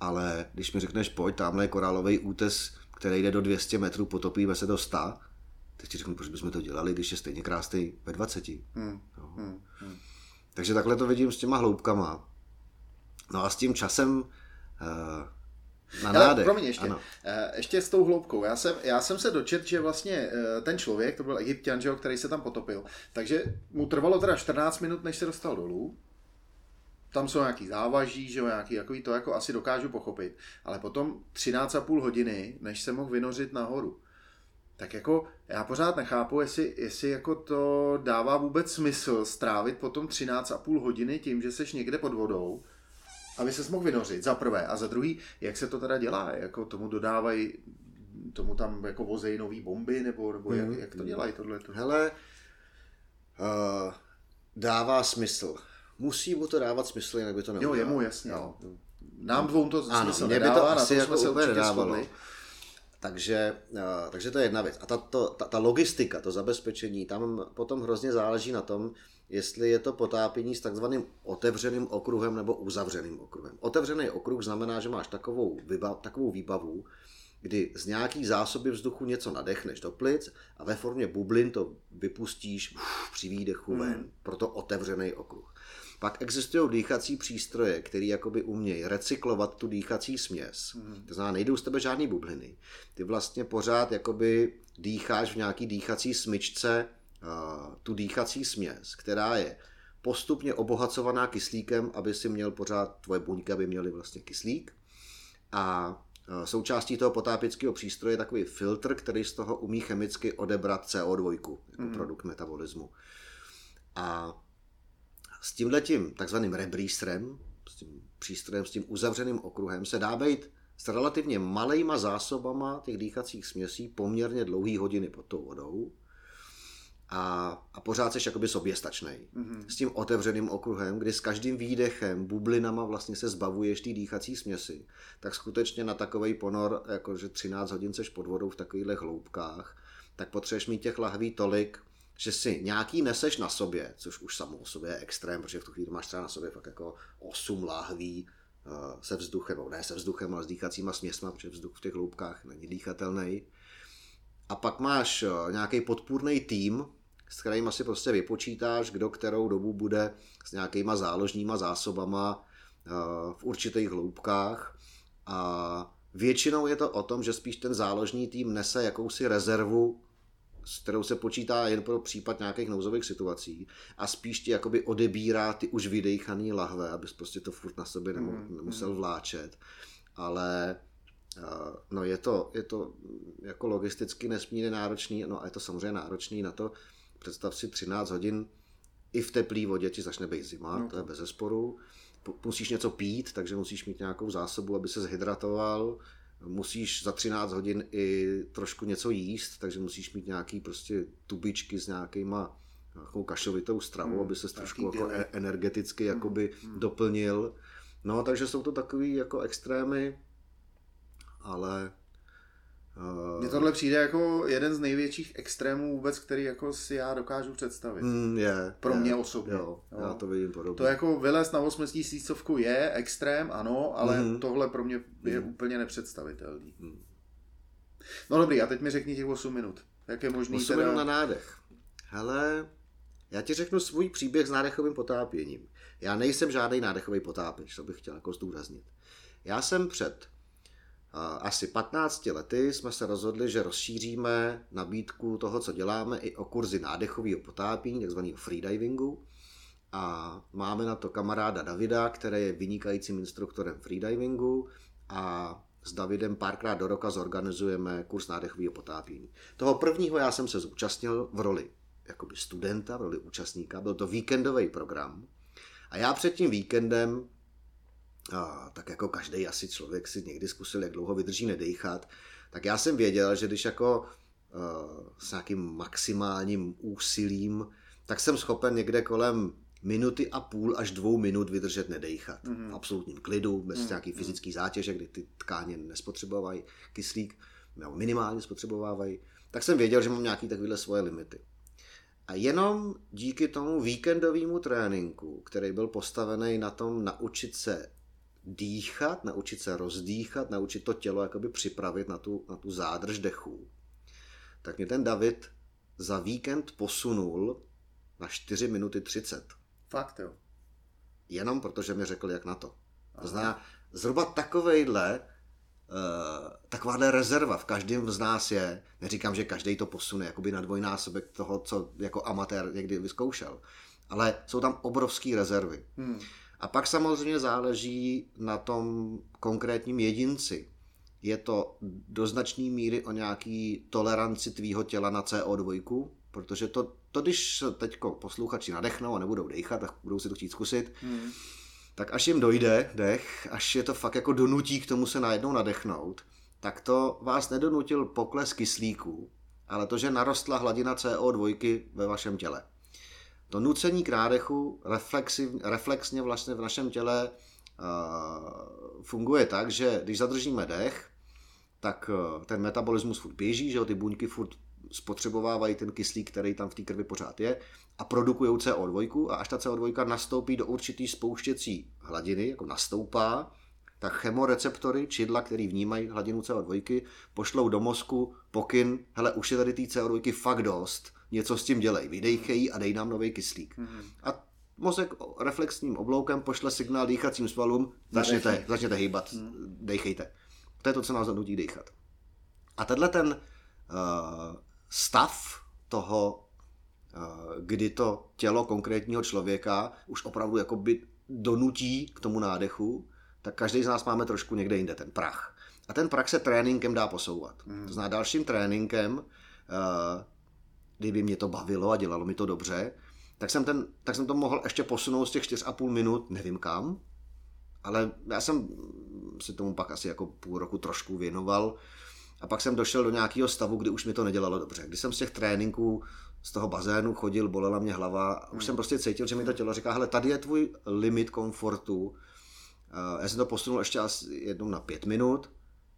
ale když mi řekneš, pojď, tamhle je korálový útes, který jde do 200 metrů, potopíme se do 100, tak ti řeknu, proč bychom to dělali, když je stejně krásný ve 20. Hmm. No. Hmm. Hmm. Takže takhle to vidím s těma hloubkama. No a s tím časem uh, na nádech. Promiň ještě, ano. Uh, ještě s tou hloubkou. Já jsem, já jsem se dočet, že vlastně uh, ten člověk, to byl egyptian, že, který se tam potopil, takže mu trvalo teda 14 minut, než se dostal dolů tam jsou nějaký závaží, že jo, nějaký takový, to jako asi dokážu pochopit, ale potom 13,5 hodiny, než se mohl vynořit nahoru. Tak jako já pořád nechápu, jestli, jestli jako to dává vůbec smysl strávit potom 13,5 hodiny tím, že seš někde pod vodou, aby se mohl vynořit, za prvé. A za druhý, jak se to teda dělá? Jako tomu dodávají, tomu tam jako vozejí nový bomby, nebo, nebo jak, jak to dělají tohle? Hele, uh, dává smysl musí mu to dávat smysl, jinak by to neudělal. Jo, jemu jasně. Jo. Nám dvou to ano, smysl mě by to asi jako úplně nedávalo. Takže, uh, takže to je jedna věc. A ta, to, ta, ta logistika, to zabezpečení, tam potom hrozně záleží na tom, jestli je to potápění s takzvaným otevřeným okruhem nebo uzavřeným okruhem. Otevřený okruh znamená, že máš takovou, vybav, takovou výbavu, kdy z nějaký zásoby vzduchu něco nadechneš do plic a ve formě bublin to vypustíš uf, při výdechu ven. Hmm. Proto otevřený okruh. Pak existují dýchací přístroje, které jakoby umějí recyklovat tu dýchací směs. Mm. To znamená, nejdou z tebe žádný bubliny. Ty vlastně pořád jakoby dýcháš v nějaký dýchací smyčce tu dýchací směs, která je postupně obohacovaná kyslíkem, aby si měl pořád, tvoje buňky, aby měly vlastně kyslík. A Součástí toho potápěckého přístroje je takový filtr, který z toho umí chemicky odebrat CO2 jako mm. produkt metabolismu. A s tímhletím takzvaným rebrístrem, s tím přístrojem, s tím uzavřeným okruhem, se dá být s relativně malejma zásobama těch dýchacích směsí poměrně dlouhý hodiny pod tou vodou a, a pořád jsi jakoby soběstačný. Mm-hmm. S tím otevřeným okruhem, kdy s každým výdechem, bublinama vlastně se zbavuješ té dýchací směsi, tak skutečně na takový ponor, jakože 13 hodin seš pod vodou v takových hloubkách, tak potřebuješ mít těch lahví tolik, že si nějaký neseš na sobě, což už samo o sobě je extrém, protože v tu chvíli máš třeba na sobě fakt jako 8 láhví uh, se vzduchem, ne se vzduchem, ale s dýchacíma směsma, protože vzduch v těch hloubkách není dýchatelný. A pak máš uh, nějaký podpůrný tým, s kterými si prostě vypočítáš, kdo kterou dobu bude s nějakýma záložníma zásobama eh, v určitých hloubkách a většinou je to o tom, že spíš ten záložní tým nese jakousi rezervu s kterou se počítá jen pro případ nějakých nouzových situací a spíš ti jakoby odebírá ty už vydejchaný lahve, abys prostě to furt na sobě nemu, mm, nemusel vláčet. Ale eh, no je to, je to jako logisticky nesmírně náročný, no a je to samozřejmě náročný na to, představ si 13 hodin i v teplé vodě ti začne být zima, no to je bez zesporu. Musíš něco pít, takže musíš mít nějakou zásobu, aby se zhydratoval musíš za 13 hodin i trošku něco jíst, takže musíš mít nějaký prostě tubičky s nějakýma nějakou kašovitou stravou, hmm, aby se trošku jako e- energeticky hmm, jakoby hmm. doplnil. No, takže jsou to takový jako extrémy, ale Mně tohle přijde jako jeden z největších extrémů vůbec, který jako si já dokážu představit. Mm, je, Pro je, mě osobně. Jo, jo. Já to vidím podobně. To jako vylez na 8 tisícovku je extrém, ano, ale mm. tohle pro mě je mm. úplně nepředstavitelný. Mm. No dobrý, a teď mi řekni těch 8 minut. Jak je možný 8 teda... minut na nádech. Hele, já ti řeknu svůj příběh s nádechovým potápěním. Já nejsem žádný nádechový potápěč, to bych chtěl jako zdůraznit. Já jsem před asi 15 lety jsme se rozhodli, že rozšíříme nabídku toho, co děláme, i o kurzy nádechového potápění, takzvaného freedivingu. A máme na to kamaráda Davida, který je vynikajícím instruktorem freedivingu a s Davidem párkrát do roka zorganizujeme kurz nádechového potápění. Toho prvního já jsem se zúčastnil v roli jakoby studenta, v roli účastníka. Byl to víkendový program. A já před tím víkendem a, tak jako každý asi člověk si někdy zkusil, jak dlouho vydrží nedejchat, tak já jsem věděl, že když jako uh, s nějakým maximálním úsilím, tak jsem schopen někde kolem minuty a půl až dvou minut vydržet nedejchat. Mm-hmm. V absolutním klidu, bez mm-hmm. nějaký fyzický zátěže, kdy ty tkáně nespotřebovají kyslík, nebo minimálně spotřebovávají, tak jsem věděl, že mám nějaký takovéhle svoje limity. A jenom díky tomu víkendovému tréninku, který byl postavený na tom naučit se dýchat, naučit se rozdýchat, naučit to tělo jakoby připravit na tu, na tu zádrž dechů. Tak mě ten David za víkend posunul na 4 minuty 30. Fakt jo. Jenom protože mi řekl, jak na to. Aha. To znamená, zhruba takovejhle, uh, takováhle rezerva v každém z nás je. Neříkám, že každý to posune jakoby na dvojnásobek toho, co jako amatér někdy vyzkoušel. Ale jsou tam obrovské rezervy. Hmm. A pak samozřejmě záleží na tom konkrétním jedinci. Je to do značné míry o nějaký toleranci tvýho těla na CO2, protože to, to když teď posluchači nadechnou a nebudou dechat, tak budou si to chtít zkusit, hmm. tak až jim dojde dech, až je to fakt jako donutí k tomu se najednou nadechnout, tak to vás nedonutil pokles kyslíků, ale to, že narostla hladina CO2 ve vašem těle. To nucení k nádechu reflexně vlastně v našem těle uh, funguje tak, že když zadržíme dech, tak uh, ten metabolismus furt běží, že jo, ty buňky furt spotřebovávají ten kyslík, který tam v té krvi pořád je a produkují CO2 a až ta CO2 nastoupí do určitý spouštěcí hladiny, jako nastoupá, tak chemoreceptory, čidla, který vnímají hladinu CO2, pošlou do mozku pokyn, hele, už je tady té CO2 fakt dost, něco s tím dělej, vydejchej a dej nám nový kyslík. Mm-hmm. A mozek reflexním obloukem pošle signál dýchacím svalům, začněte, začněte hýbat, mm. dejchejte. To je to, co nás donutí dýchat. A tenhle ten uh, stav toho, uh, kdy to tělo konkrétního člověka už opravdu jakoby donutí k tomu nádechu, tak každý z nás máme trošku někde jinde ten prach. A ten prach se tréninkem dá posouvat. Mm. To znamená dalším tréninkem uh, kdyby mě to bavilo a dělalo mi to dobře, tak jsem, ten, tak jsem to mohl ještě posunout z těch 4,5 minut, nevím kam, ale já jsem si tomu pak asi jako půl roku trošku věnoval a pak jsem došel do nějakého stavu, kdy už mi to nedělalo dobře. Když jsem z těch tréninků z toho bazénu chodil, bolela mě hlava a už jsem prostě cítil, že mi to tělo říká, hele, tady je tvůj limit komfortu. Já jsem to posunul ještě asi jednou na pět minut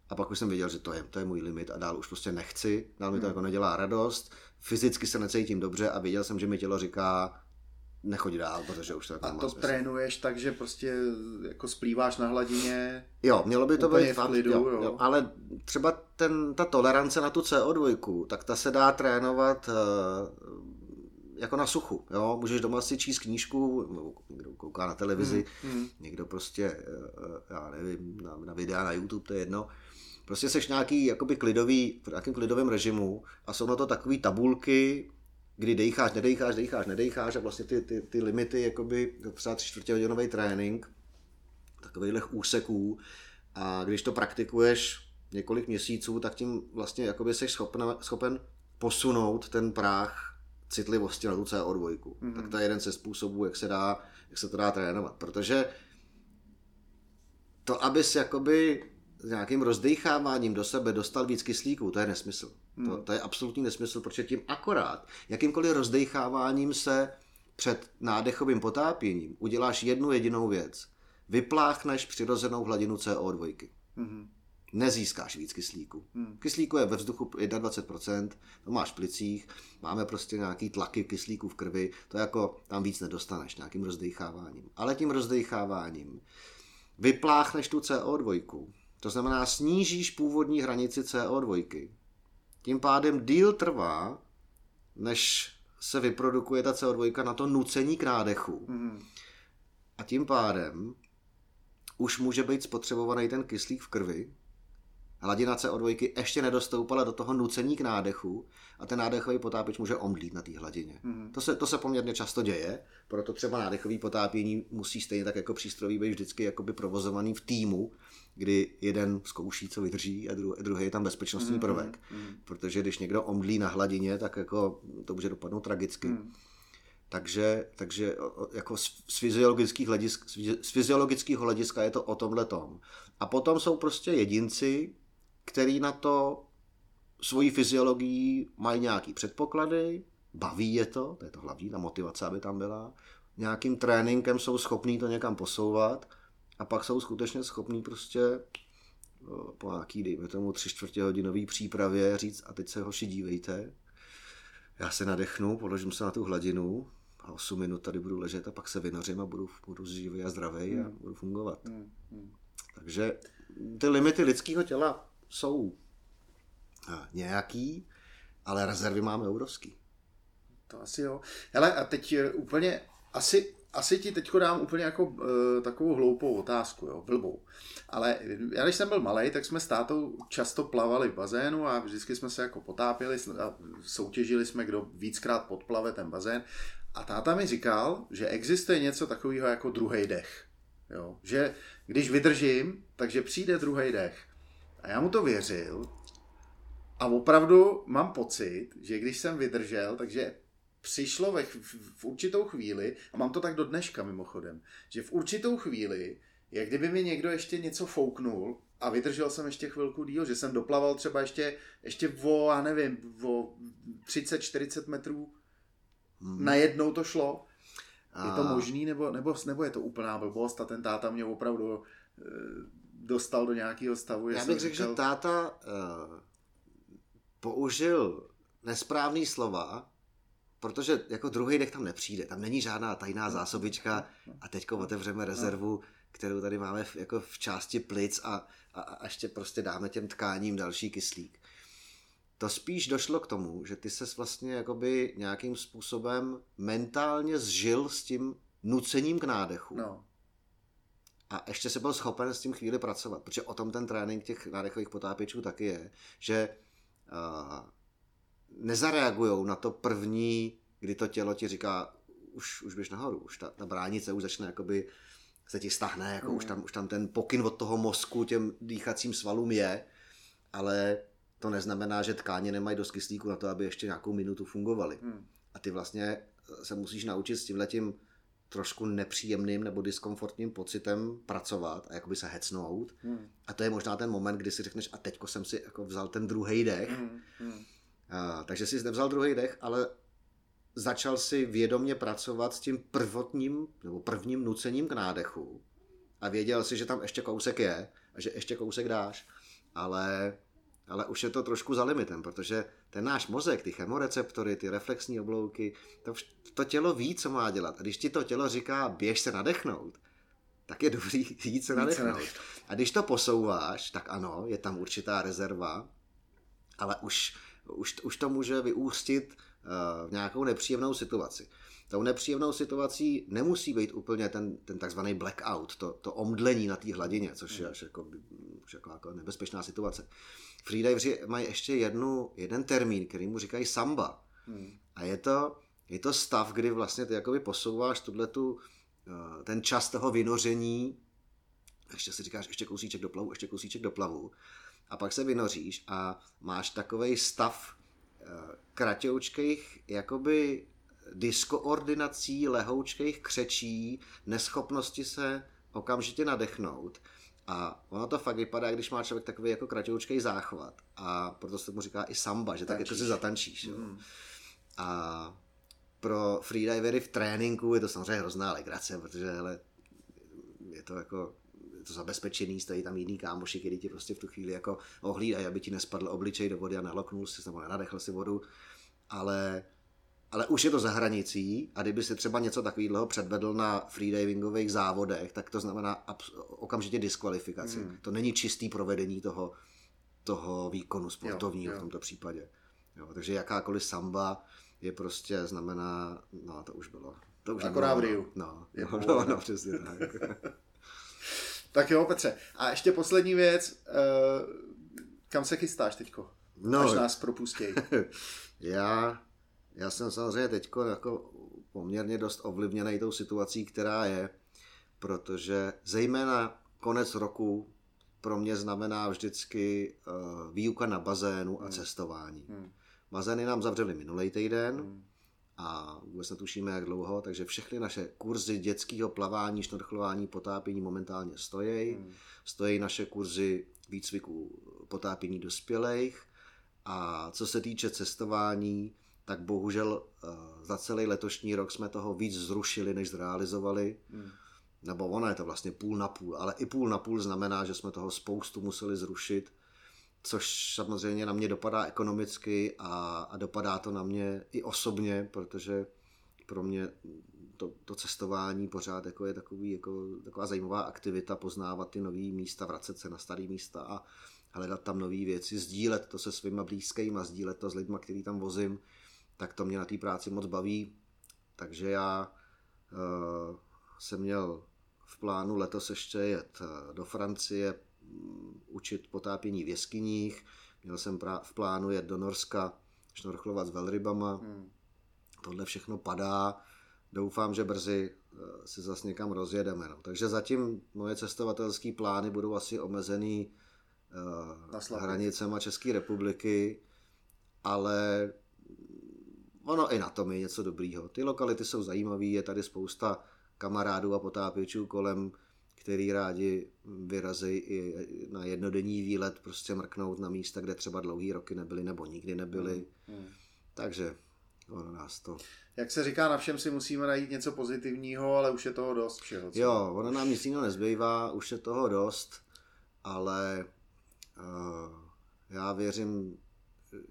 a pak už jsem věděl, že to je, to je můj limit a dál už prostě nechci, dál mi to hmm. jako nedělá radost, fyzicky se necítím dobře a věděl jsem, že mi tělo říká, nechoď dál, protože už to jako A to smysl. trénuješ tak, že prostě jako splýváš na hladině Jo, mělo by to být v klidu, jo, jo. Jo, ale třeba ten, ta tolerance na tu CO2, tak ta se dá trénovat uh, jako na suchu. Jo? Můžeš doma si číst knížku, někdo kouká na televizi, hmm. Hmm. někdo prostě, eh, eh, já nevím, na, na videa na YouTube, to je jedno. Prostě seš nějaký jakoby klidový, v nějakém klidovém režimu a jsou na to takové tabulky, kdy dejcháš, nedejcháš, dejcháš, nedejcháš a vlastně ty, ty, ty limity, jakoby třeba tři čtvrtě hodinový trénink, takových úseků a když to praktikuješ několik měsíců, tak tím vlastně jakoby jsi schopen, schopen posunout ten práh citlivosti na tu CO2. Mm-hmm. Tak to je jeden ze způsobů, jak se, dá, jak se to dá trénovat. Protože to, abys jakoby s nějakým rozdecháváním do sebe dostal víc kyslíku, to je nesmysl. Mm. To, to je absolutní nesmysl, protože tím akorát, jakýmkoliv rozdecháváním se před nádechovým potápěním uděláš jednu jedinou věc. Vypláchneš přirozenou hladinu CO2. Mm-hmm nezískáš víc kyslíku. Hmm. Kyslíku je ve vzduchu 21%, to máš v plicích, máme prostě nějaký tlaky kyslíku v krvi, to jako tam víc nedostaneš nějakým rozdecháváním. Ale tím rozdecháváním vypláchneš tu CO2, to znamená snížíš původní hranici CO2. Tím pádem díl trvá, než se vyprodukuje ta CO2 na to nucení k nádechu. Hmm. A tím pádem už může být spotřebovaný ten kyslík v krvi, hladina CO2 ještě nedostoupala do toho nucení k nádechu a ten nádechový potápěč může omdlít na té hladině. Mm. To, se, to se poměrně často děje, proto třeba nádechový potápění musí stejně tak jako přístrojový být vždycky jakoby provozovaný v týmu, kdy jeden zkouší, co vydrží a druhý je tam bezpečnostní mm. prvek. Mm. Protože když někdo omdlí na hladině, tak jako to může dopadnout tragicky. Mm. Takže, takže jako z fyziologických, hledisk, z fyziologického hlediska je to o tomhle tom. A potom jsou prostě jedinci, který na to svojí fyziologii mají nějaký předpoklady, baví je to, to je to hlavní, ta motivace, aby tam byla, nějakým tréninkem jsou schopní to někam posouvat a pak jsou skutečně schopní prostě po nějaký, dejme tomu, tři čtvrtě hodinový přípravě říct a teď se hoši dívejte, já se nadechnu, položím se na tu hladinu a 8 minut tady budu ležet a pak se vynořím a budu, budu živý a zdravý hmm. a budu fungovat. Hmm. Hmm. Takže ty limity lidského těla jsou eh, nějaký, ale rezervy máme obrovský. To asi jo. Hele, a teď eh, úplně, asi, asi ti teď dám úplně jako uh, takovou hloupou otázku, jo, blbou. Ale já když jsem byl malý, tak jsme s tátou často plavali v bazénu a vždycky jsme se jako potápěli a soutěžili jsme, kdo víckrát podplave ten bazén. A táta mi říkal, že existuje něco takového jako druhý dech. Jo? Že když vydržím, takže přijde druhý dech. A já mu to věřil a opravdu mám pocit, že když jsem vydržel, takže přišlo ve, v, v určitou chvíli, a mám to tak do dneška mimochodem, že v určitou chvíli, jak kdyby mi někdo ještě něco fouknul a vydržel jsem ještě chvilku díl, že jsem doplaval třeba ještě, ještě o, já nevím, o 30-40 metrů, hmm. najednou to šlo. A... Je to možný, nebo, nebo, nebo je to úplná blbost a ten táta mě opravdu eh, dostal do nějakého stavu. Já bych řekl, říkal... že táta uh, použil nesprávný slova, protože jako druhý dech tam nepřijde. Tam není žádná tajná zásobička a teďko otevřeme rezervu, kterou tady máme v, jako v části plic a, a, a ještě prostě dáme těm tkáním další kyslík. To spíš došlo k tomu, že ty ses vlastně jakoby nějakým způsobem mentálně zžil s tím nucením k nádechu. No a ještě se byl schopen s tím chvíli pracovat, protože o tom ten trénink těch nádechových potápěčů taky je, že uh, nezareagují na to první, kdy to tělo ti říká, už, už běž nahoru, už ta, ta bránice už začne jakoby se ti stahne, jako mm. už, tam, už tam ten pokyn od toho mozku těm dýchacím svalům je, ale to neznamená, že tkáně nemají dost kyslíku na to, aby ještě nějakou minutu fungovaly. Mm. A ty vlastně se musíš naučit s tímhletím trošku nepříjemným nebo diskomfortním pocitem pracovat a jakoby se hecnout. Hmm. A to je možná ten moment, kdy si řekneš, a teďko jsem si jako vzal ten druhý dech. Hmm. Hmm. A, takže jsi nevzal druhý dech, ale začal si vědomě pracovat s tím prvotním nebo prvním nucením k nádechu a věděl si, že tam ještě kousek je a že ještě kousek dáš, ale ale už je to trošku za limitem, protože ten náš mozek, ty chemoreceptory, ty reflexní oblouky, to, to tělo ví, co má dělat. A když ti to tělo říká, běž se nadechnout, tak je dobrý [laughs] jít se nadechnout. A když to posouváš, tak ano, je tam určitá rezerva, ale už, už, už to může vyústit v nějakou nepříjemnou situaci. Tou nepříjemnou situací nemusí být úplně ten, ten takzvaný blackout, to, to omdlení na té hladině, což je až jako, už jako, jako nebezpečná situace. Freediveri mají ještě jednu, jeden termín, který mu říkají samba. Hmm. A je to, je to stav, kdy vlastně ty jakoby posouváš tu, eh, ten čas toho vynoření, ještě si říkáš, ještě kousíček do plavu, ještě kousíček do plavu, a pak se vynoříš a máš takový stav eh, kratoučkých jakoby diskoordinací, lehoučkých křečí, neschopnosti se okamžitě nadechnout. A ono to fakt vypadá, když má člověk takový jako kratoučký záchvat. A proto se mu říká i samba, že tak jako si zatančíš. Mm. A pro freedivery v tréninku je to samozřejmě hrozná legrace, protože hele, je to jako je to zabezpečený, stojí tam jiný kámoši, který ti prostě v tu chvíli jako ohlídají, aby ti nespadl obličej do vody a naloknul si nebo nenadechl si vodu, ale ale už je to za hranicí a kdyby si třeba něco takového předvedl na freedivingových závodech, tak to znamená okamžitě diskvalifikaci. Hmm. To není čistý provedení toho, toho výkonu sportovního jo, jo. v tomto případě. Jo, takže jakákoliv samba je prostě znamená, no to už bylo. To už Akorát v Riu. No, no, no, no, přesně tak. [laughs] [laughs] tak jo, Petře. A ještě poslední věc. Uh, kam se chystáš teďko? No, Až nás propustěj. [laughs] já já jsem samozřejmě teď jako poměrně dost ovlivněný tou situací, která je, protože zejména konec roku pro mě znamená vždycky uh, výuka na bazénu a hmm. cestování. Hmm. Bazény nám zavřeli minulý týden hmm. a vůbec netušíme, jak dlouho, takže všechny naše kurzy dětského plavání, šnorchlování, potápění momentálně stojí. Hmm. Stojí naše kurzy výcviku potápění dospělých a co se týče cestování, tak bohužel eh, za celý letošní rok jsme toho víc zrušili, než zrealizovali. Hmm. Nebo ono je to vlastně půl na půl, ale i půl na půl znamená, že jsme toho spoustu museli zrušit, což samozřejmě na mě dopadá ekonomicky a, a dopadá to na mě i osobně, protože pro mě to, to cestování pořád jako je takový, jako, taková zajímavá aktivita, poznávat ty nové místa, vracet se na staré místa a hledat tam nové věci, sdílet to se svýma blízkými, sdílet to s lidmi, který tam vozím, tak to mě na té práci moc baví. Takže já uh, jsem měl v plánu letos ještě jet eh, do Francie, um, učit potápění v jeskyních, měl jsem v plánu jet do Norska, šnorchlovat s velrybama. Hmm. Tohle všechno padá. Doufám, že brzy uh, si zase někam rozjedeme. No. Takže zatím moje cestovatelské plány budou asi omezený uh, hranicema České republiky, ale ono i na tom je něco dobrýho. Ty lokality jsou zajímavé, je tady spousta kamarádů a potápěčů kolem, který rádi vyrazí i na jednodenní výlet, prostě mrknout na místa, kde třeba dlouhý roky nebyli nebo nikdy nebyli. Hmm. hmm. Takže ono nás to... Jak se říká, na všem si musíme najít něco pozitivního, ale už je toho dost všeho. Co? Jo, ono nám nic jiného nezbývá, už je toho dost, ale uh, já věřím,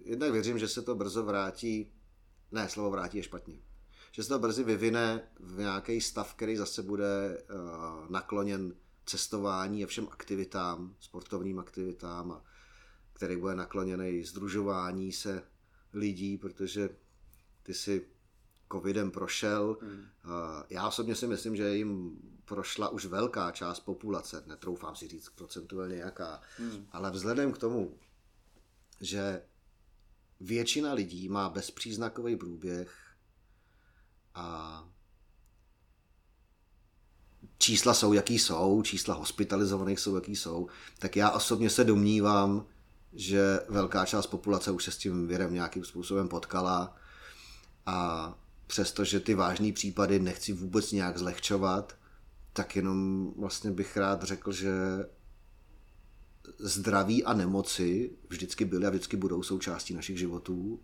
jednak věřím, že se to brzo vrátí ne, slovo vrátí je špatně. Že se to brzy vyvine v nějaký stav, který zase bude uh, nakloněn cestování a všem aktivitám, sportovním aktivitám, a který bude nakloněný združování se lidí, protože ty si covidem prošel. Hmm. Uh, já osobně si myslím, že jim prošla už velká část populace, netroufám si říct procentuálně jaká, hmm. ale vzhledem k tomu, že většina lidí má bezpříznakový průběh a čísla jsou, jaký jsou, čísla hospitalizovaných jsou, jaký jsou, tak já osobně se domnívám, že velká část populace už se s tím virem nějakým způsobem potkala a přestože ty vážné případy nechci vůbec nějak zlehčovat, tak jenom vlastně bych rád řekl, že zdraví a nemoci vždycky byly a vždycky budou součástí našich životů.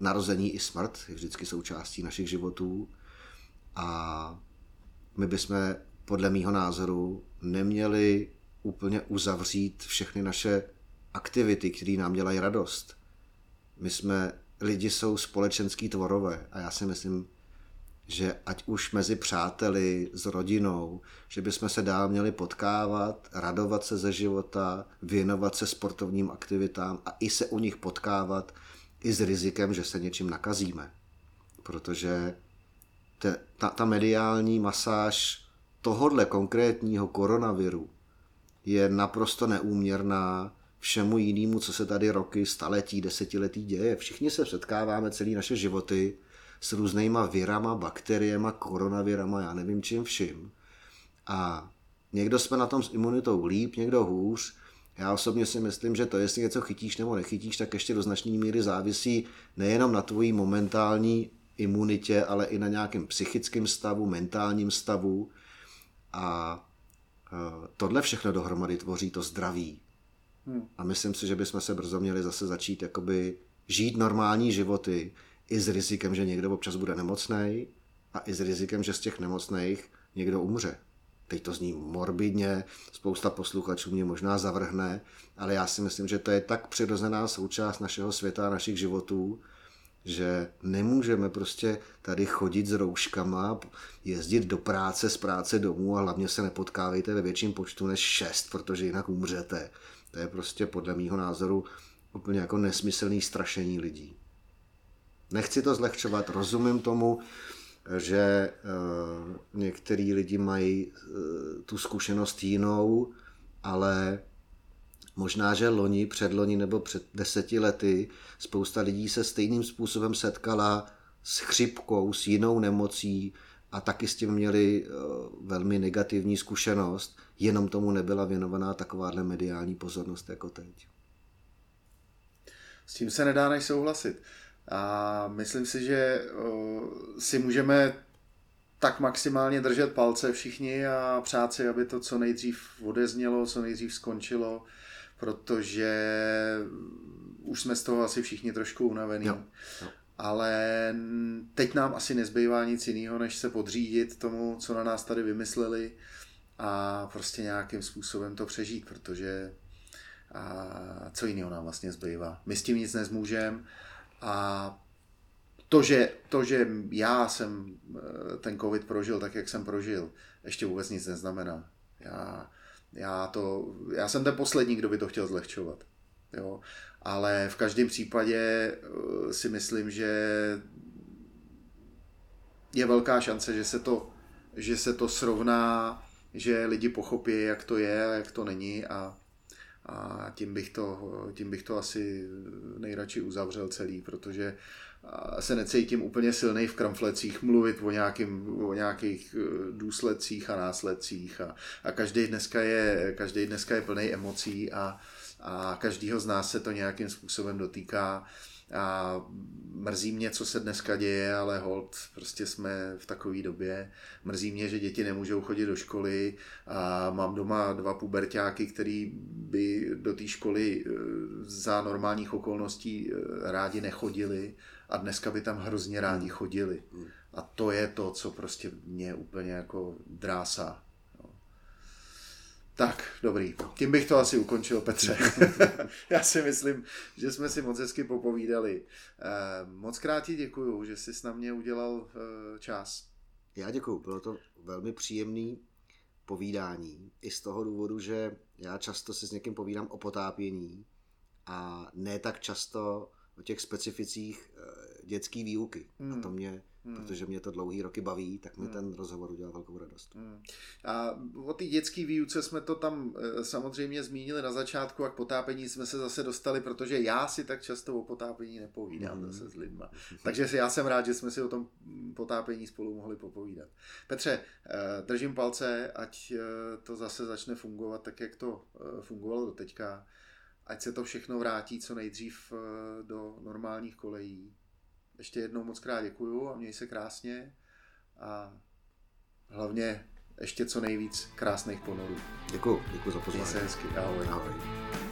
Narození i smrt je vždycky součástí našich životů. A my bychom podle mýho názoru neměli úplně uzavřít všechny naše aktivity, které nám dělají radost. My jsme, lidi jsou společenský tvorové a já si myslím, že ať už mezi přáteli, s rodinou, že bychom se dál měli potkávat, radovat se ze života, věnovat se sportovním aktivitám a i se u nich potkávat i s rizikem, že se něčím nakazíme. Protože te, ta, ta mediální masáž tohodle konkrétního koronaviru je naprosto neúměrná všemu jinému, co se tady roky, staletí, desetiletí děje. Všichni se setkáváme celý naše životy s různýma virama, bakteriema, koronavirama, já nevím čím vším. A někdo jsme na tom s imunitou líp, někdo hůř. Já osobně si myslím, že to, jestli něco chytíš nebo nechytíš, tak ještě do značné míry závisí nejenom na tvojí momentální imunitě, ale i na nějakém psychickém stavu, mentálním stavu. A e, tohle všechno dohromady tvoří to zdraví. Hmm. A myslím si, že bychom se brzo měli zase začít jakoby žít normální životy i s rizikem, že někdo občas bude nemocný a i s rizikem, že z těch nemocných někdo umře. Teď to zní morbidně, spousta posluchačů mě možná zavrhne, ale já si myslím, že to je tak přirozená součást našeho světa a našich životů, že nemůžeme prostě tady chodit s rouškama, jezdit do práce, z práce domů a hlavně se nepotkávejte ve větším počtu než šest, protože jinak umřete. To je prostě podle mýho názoru úplně jako nesmyslný strašení lidí. Nechci to zlehčovat, rozumím tomu, že uh, některý lidi mají uh, tu zkušenost jinou, ale možná, že loni, předloni nebo před deseti lety spousta lidí se stejným způsobem setkala s chřipkou, s jinou nemocí a taky s tím měli uh, velmi negativní zkušenost, jenom tomu nebyla věnovaná takováhle mediální pozornost jako teď. S tím se nedá než souhlasit. A myslím si, že si můžeme tak maximálně držet palce všichni a přát si, aby to co nejdřív odeznělo, co nejdřív skončilo, protože už jsme z toho asi všichni trošku unavení. Jo. Jo. Ale teď nám asi nezbývá nic jiného, než se podřídit tomu, co na nás tady vymysleli a prostě nějakým způsobem to přežít, protože a co jiného nám vlastně zbývá. My s tím nic nezmůžeme a to že, to, že já jsem eh, ten covid prožil tak, jak jsem prožil, ještě vůbec nic neznamená. Já, já, to, já jsem ten poslední, kdo by to chtěl zlehčovat. Jo? Ale v každém případě eh, si myslím, že je velká šance, že se to, že se to srovná, že lidi pochopí, jak to je a jak to není a, a tím, bych to, tím bych to asi nejradši uzavřel celý, protože se necítím úplně silný v kramflecích mluvit o, nějakým, o nějakých e, důsledcích a následcích. A, a každý, dneska je, každý dneska je plný emocí a, a každýho z nás se to nějakým způsobem dotýká a mrzí mě, co se dneska děje, ale hold, prostě jsme v takové době. Mrzí mě, že děti nemůžou chodit do školy a mám doma dva pubertáky, který by do té školy e, za normálních okolností e, rádi nechodili a dneska by tam hrozně rádi chodili. A to je to, co prostě mě úplně jako drásá. Tak, dobrý. Tím bych to asi ukončil, Petře. [laughs] Já si myslím, že jsme si moc hezky popovídali. Eh, moc krát ti děkuju, že jsi na mě udělal eh, čas. Já děkuju, bylo to velmi příjemný povídání. I z toho důvodu, že já často si s někým povídám o potápění a ne tak často o těch specificích eh, dětské výuky. Hmm. A to mě Hmm. Protože mě to dlouhý roky baví, tak mi hmm. ten rozhovor udělal velkou radost. Hmm. A o té dětské výuce jsme to tam e, samozřejmě zmínili na začátku a k potápení jsme se zase dostali, protože já si tak často o potápění nepovídám hmm. zase s lidma. [laughs] Takže já jsem rád, že jsme si o tom potápění spolu mohli popovídat. Petře, e, držím palce, ať e, to zase začne fungovat tak, jak to fungovalo do teďka. Ať se to všechno vrátí co nejdřív do normálních kolejí ještě jednou moc krát děkuju a měj se krásně a hlavně ještě co nejvíc krásných ponorů. Děkuji, děkuji za pozvání. Měj se hezky, ahoj. ahoj.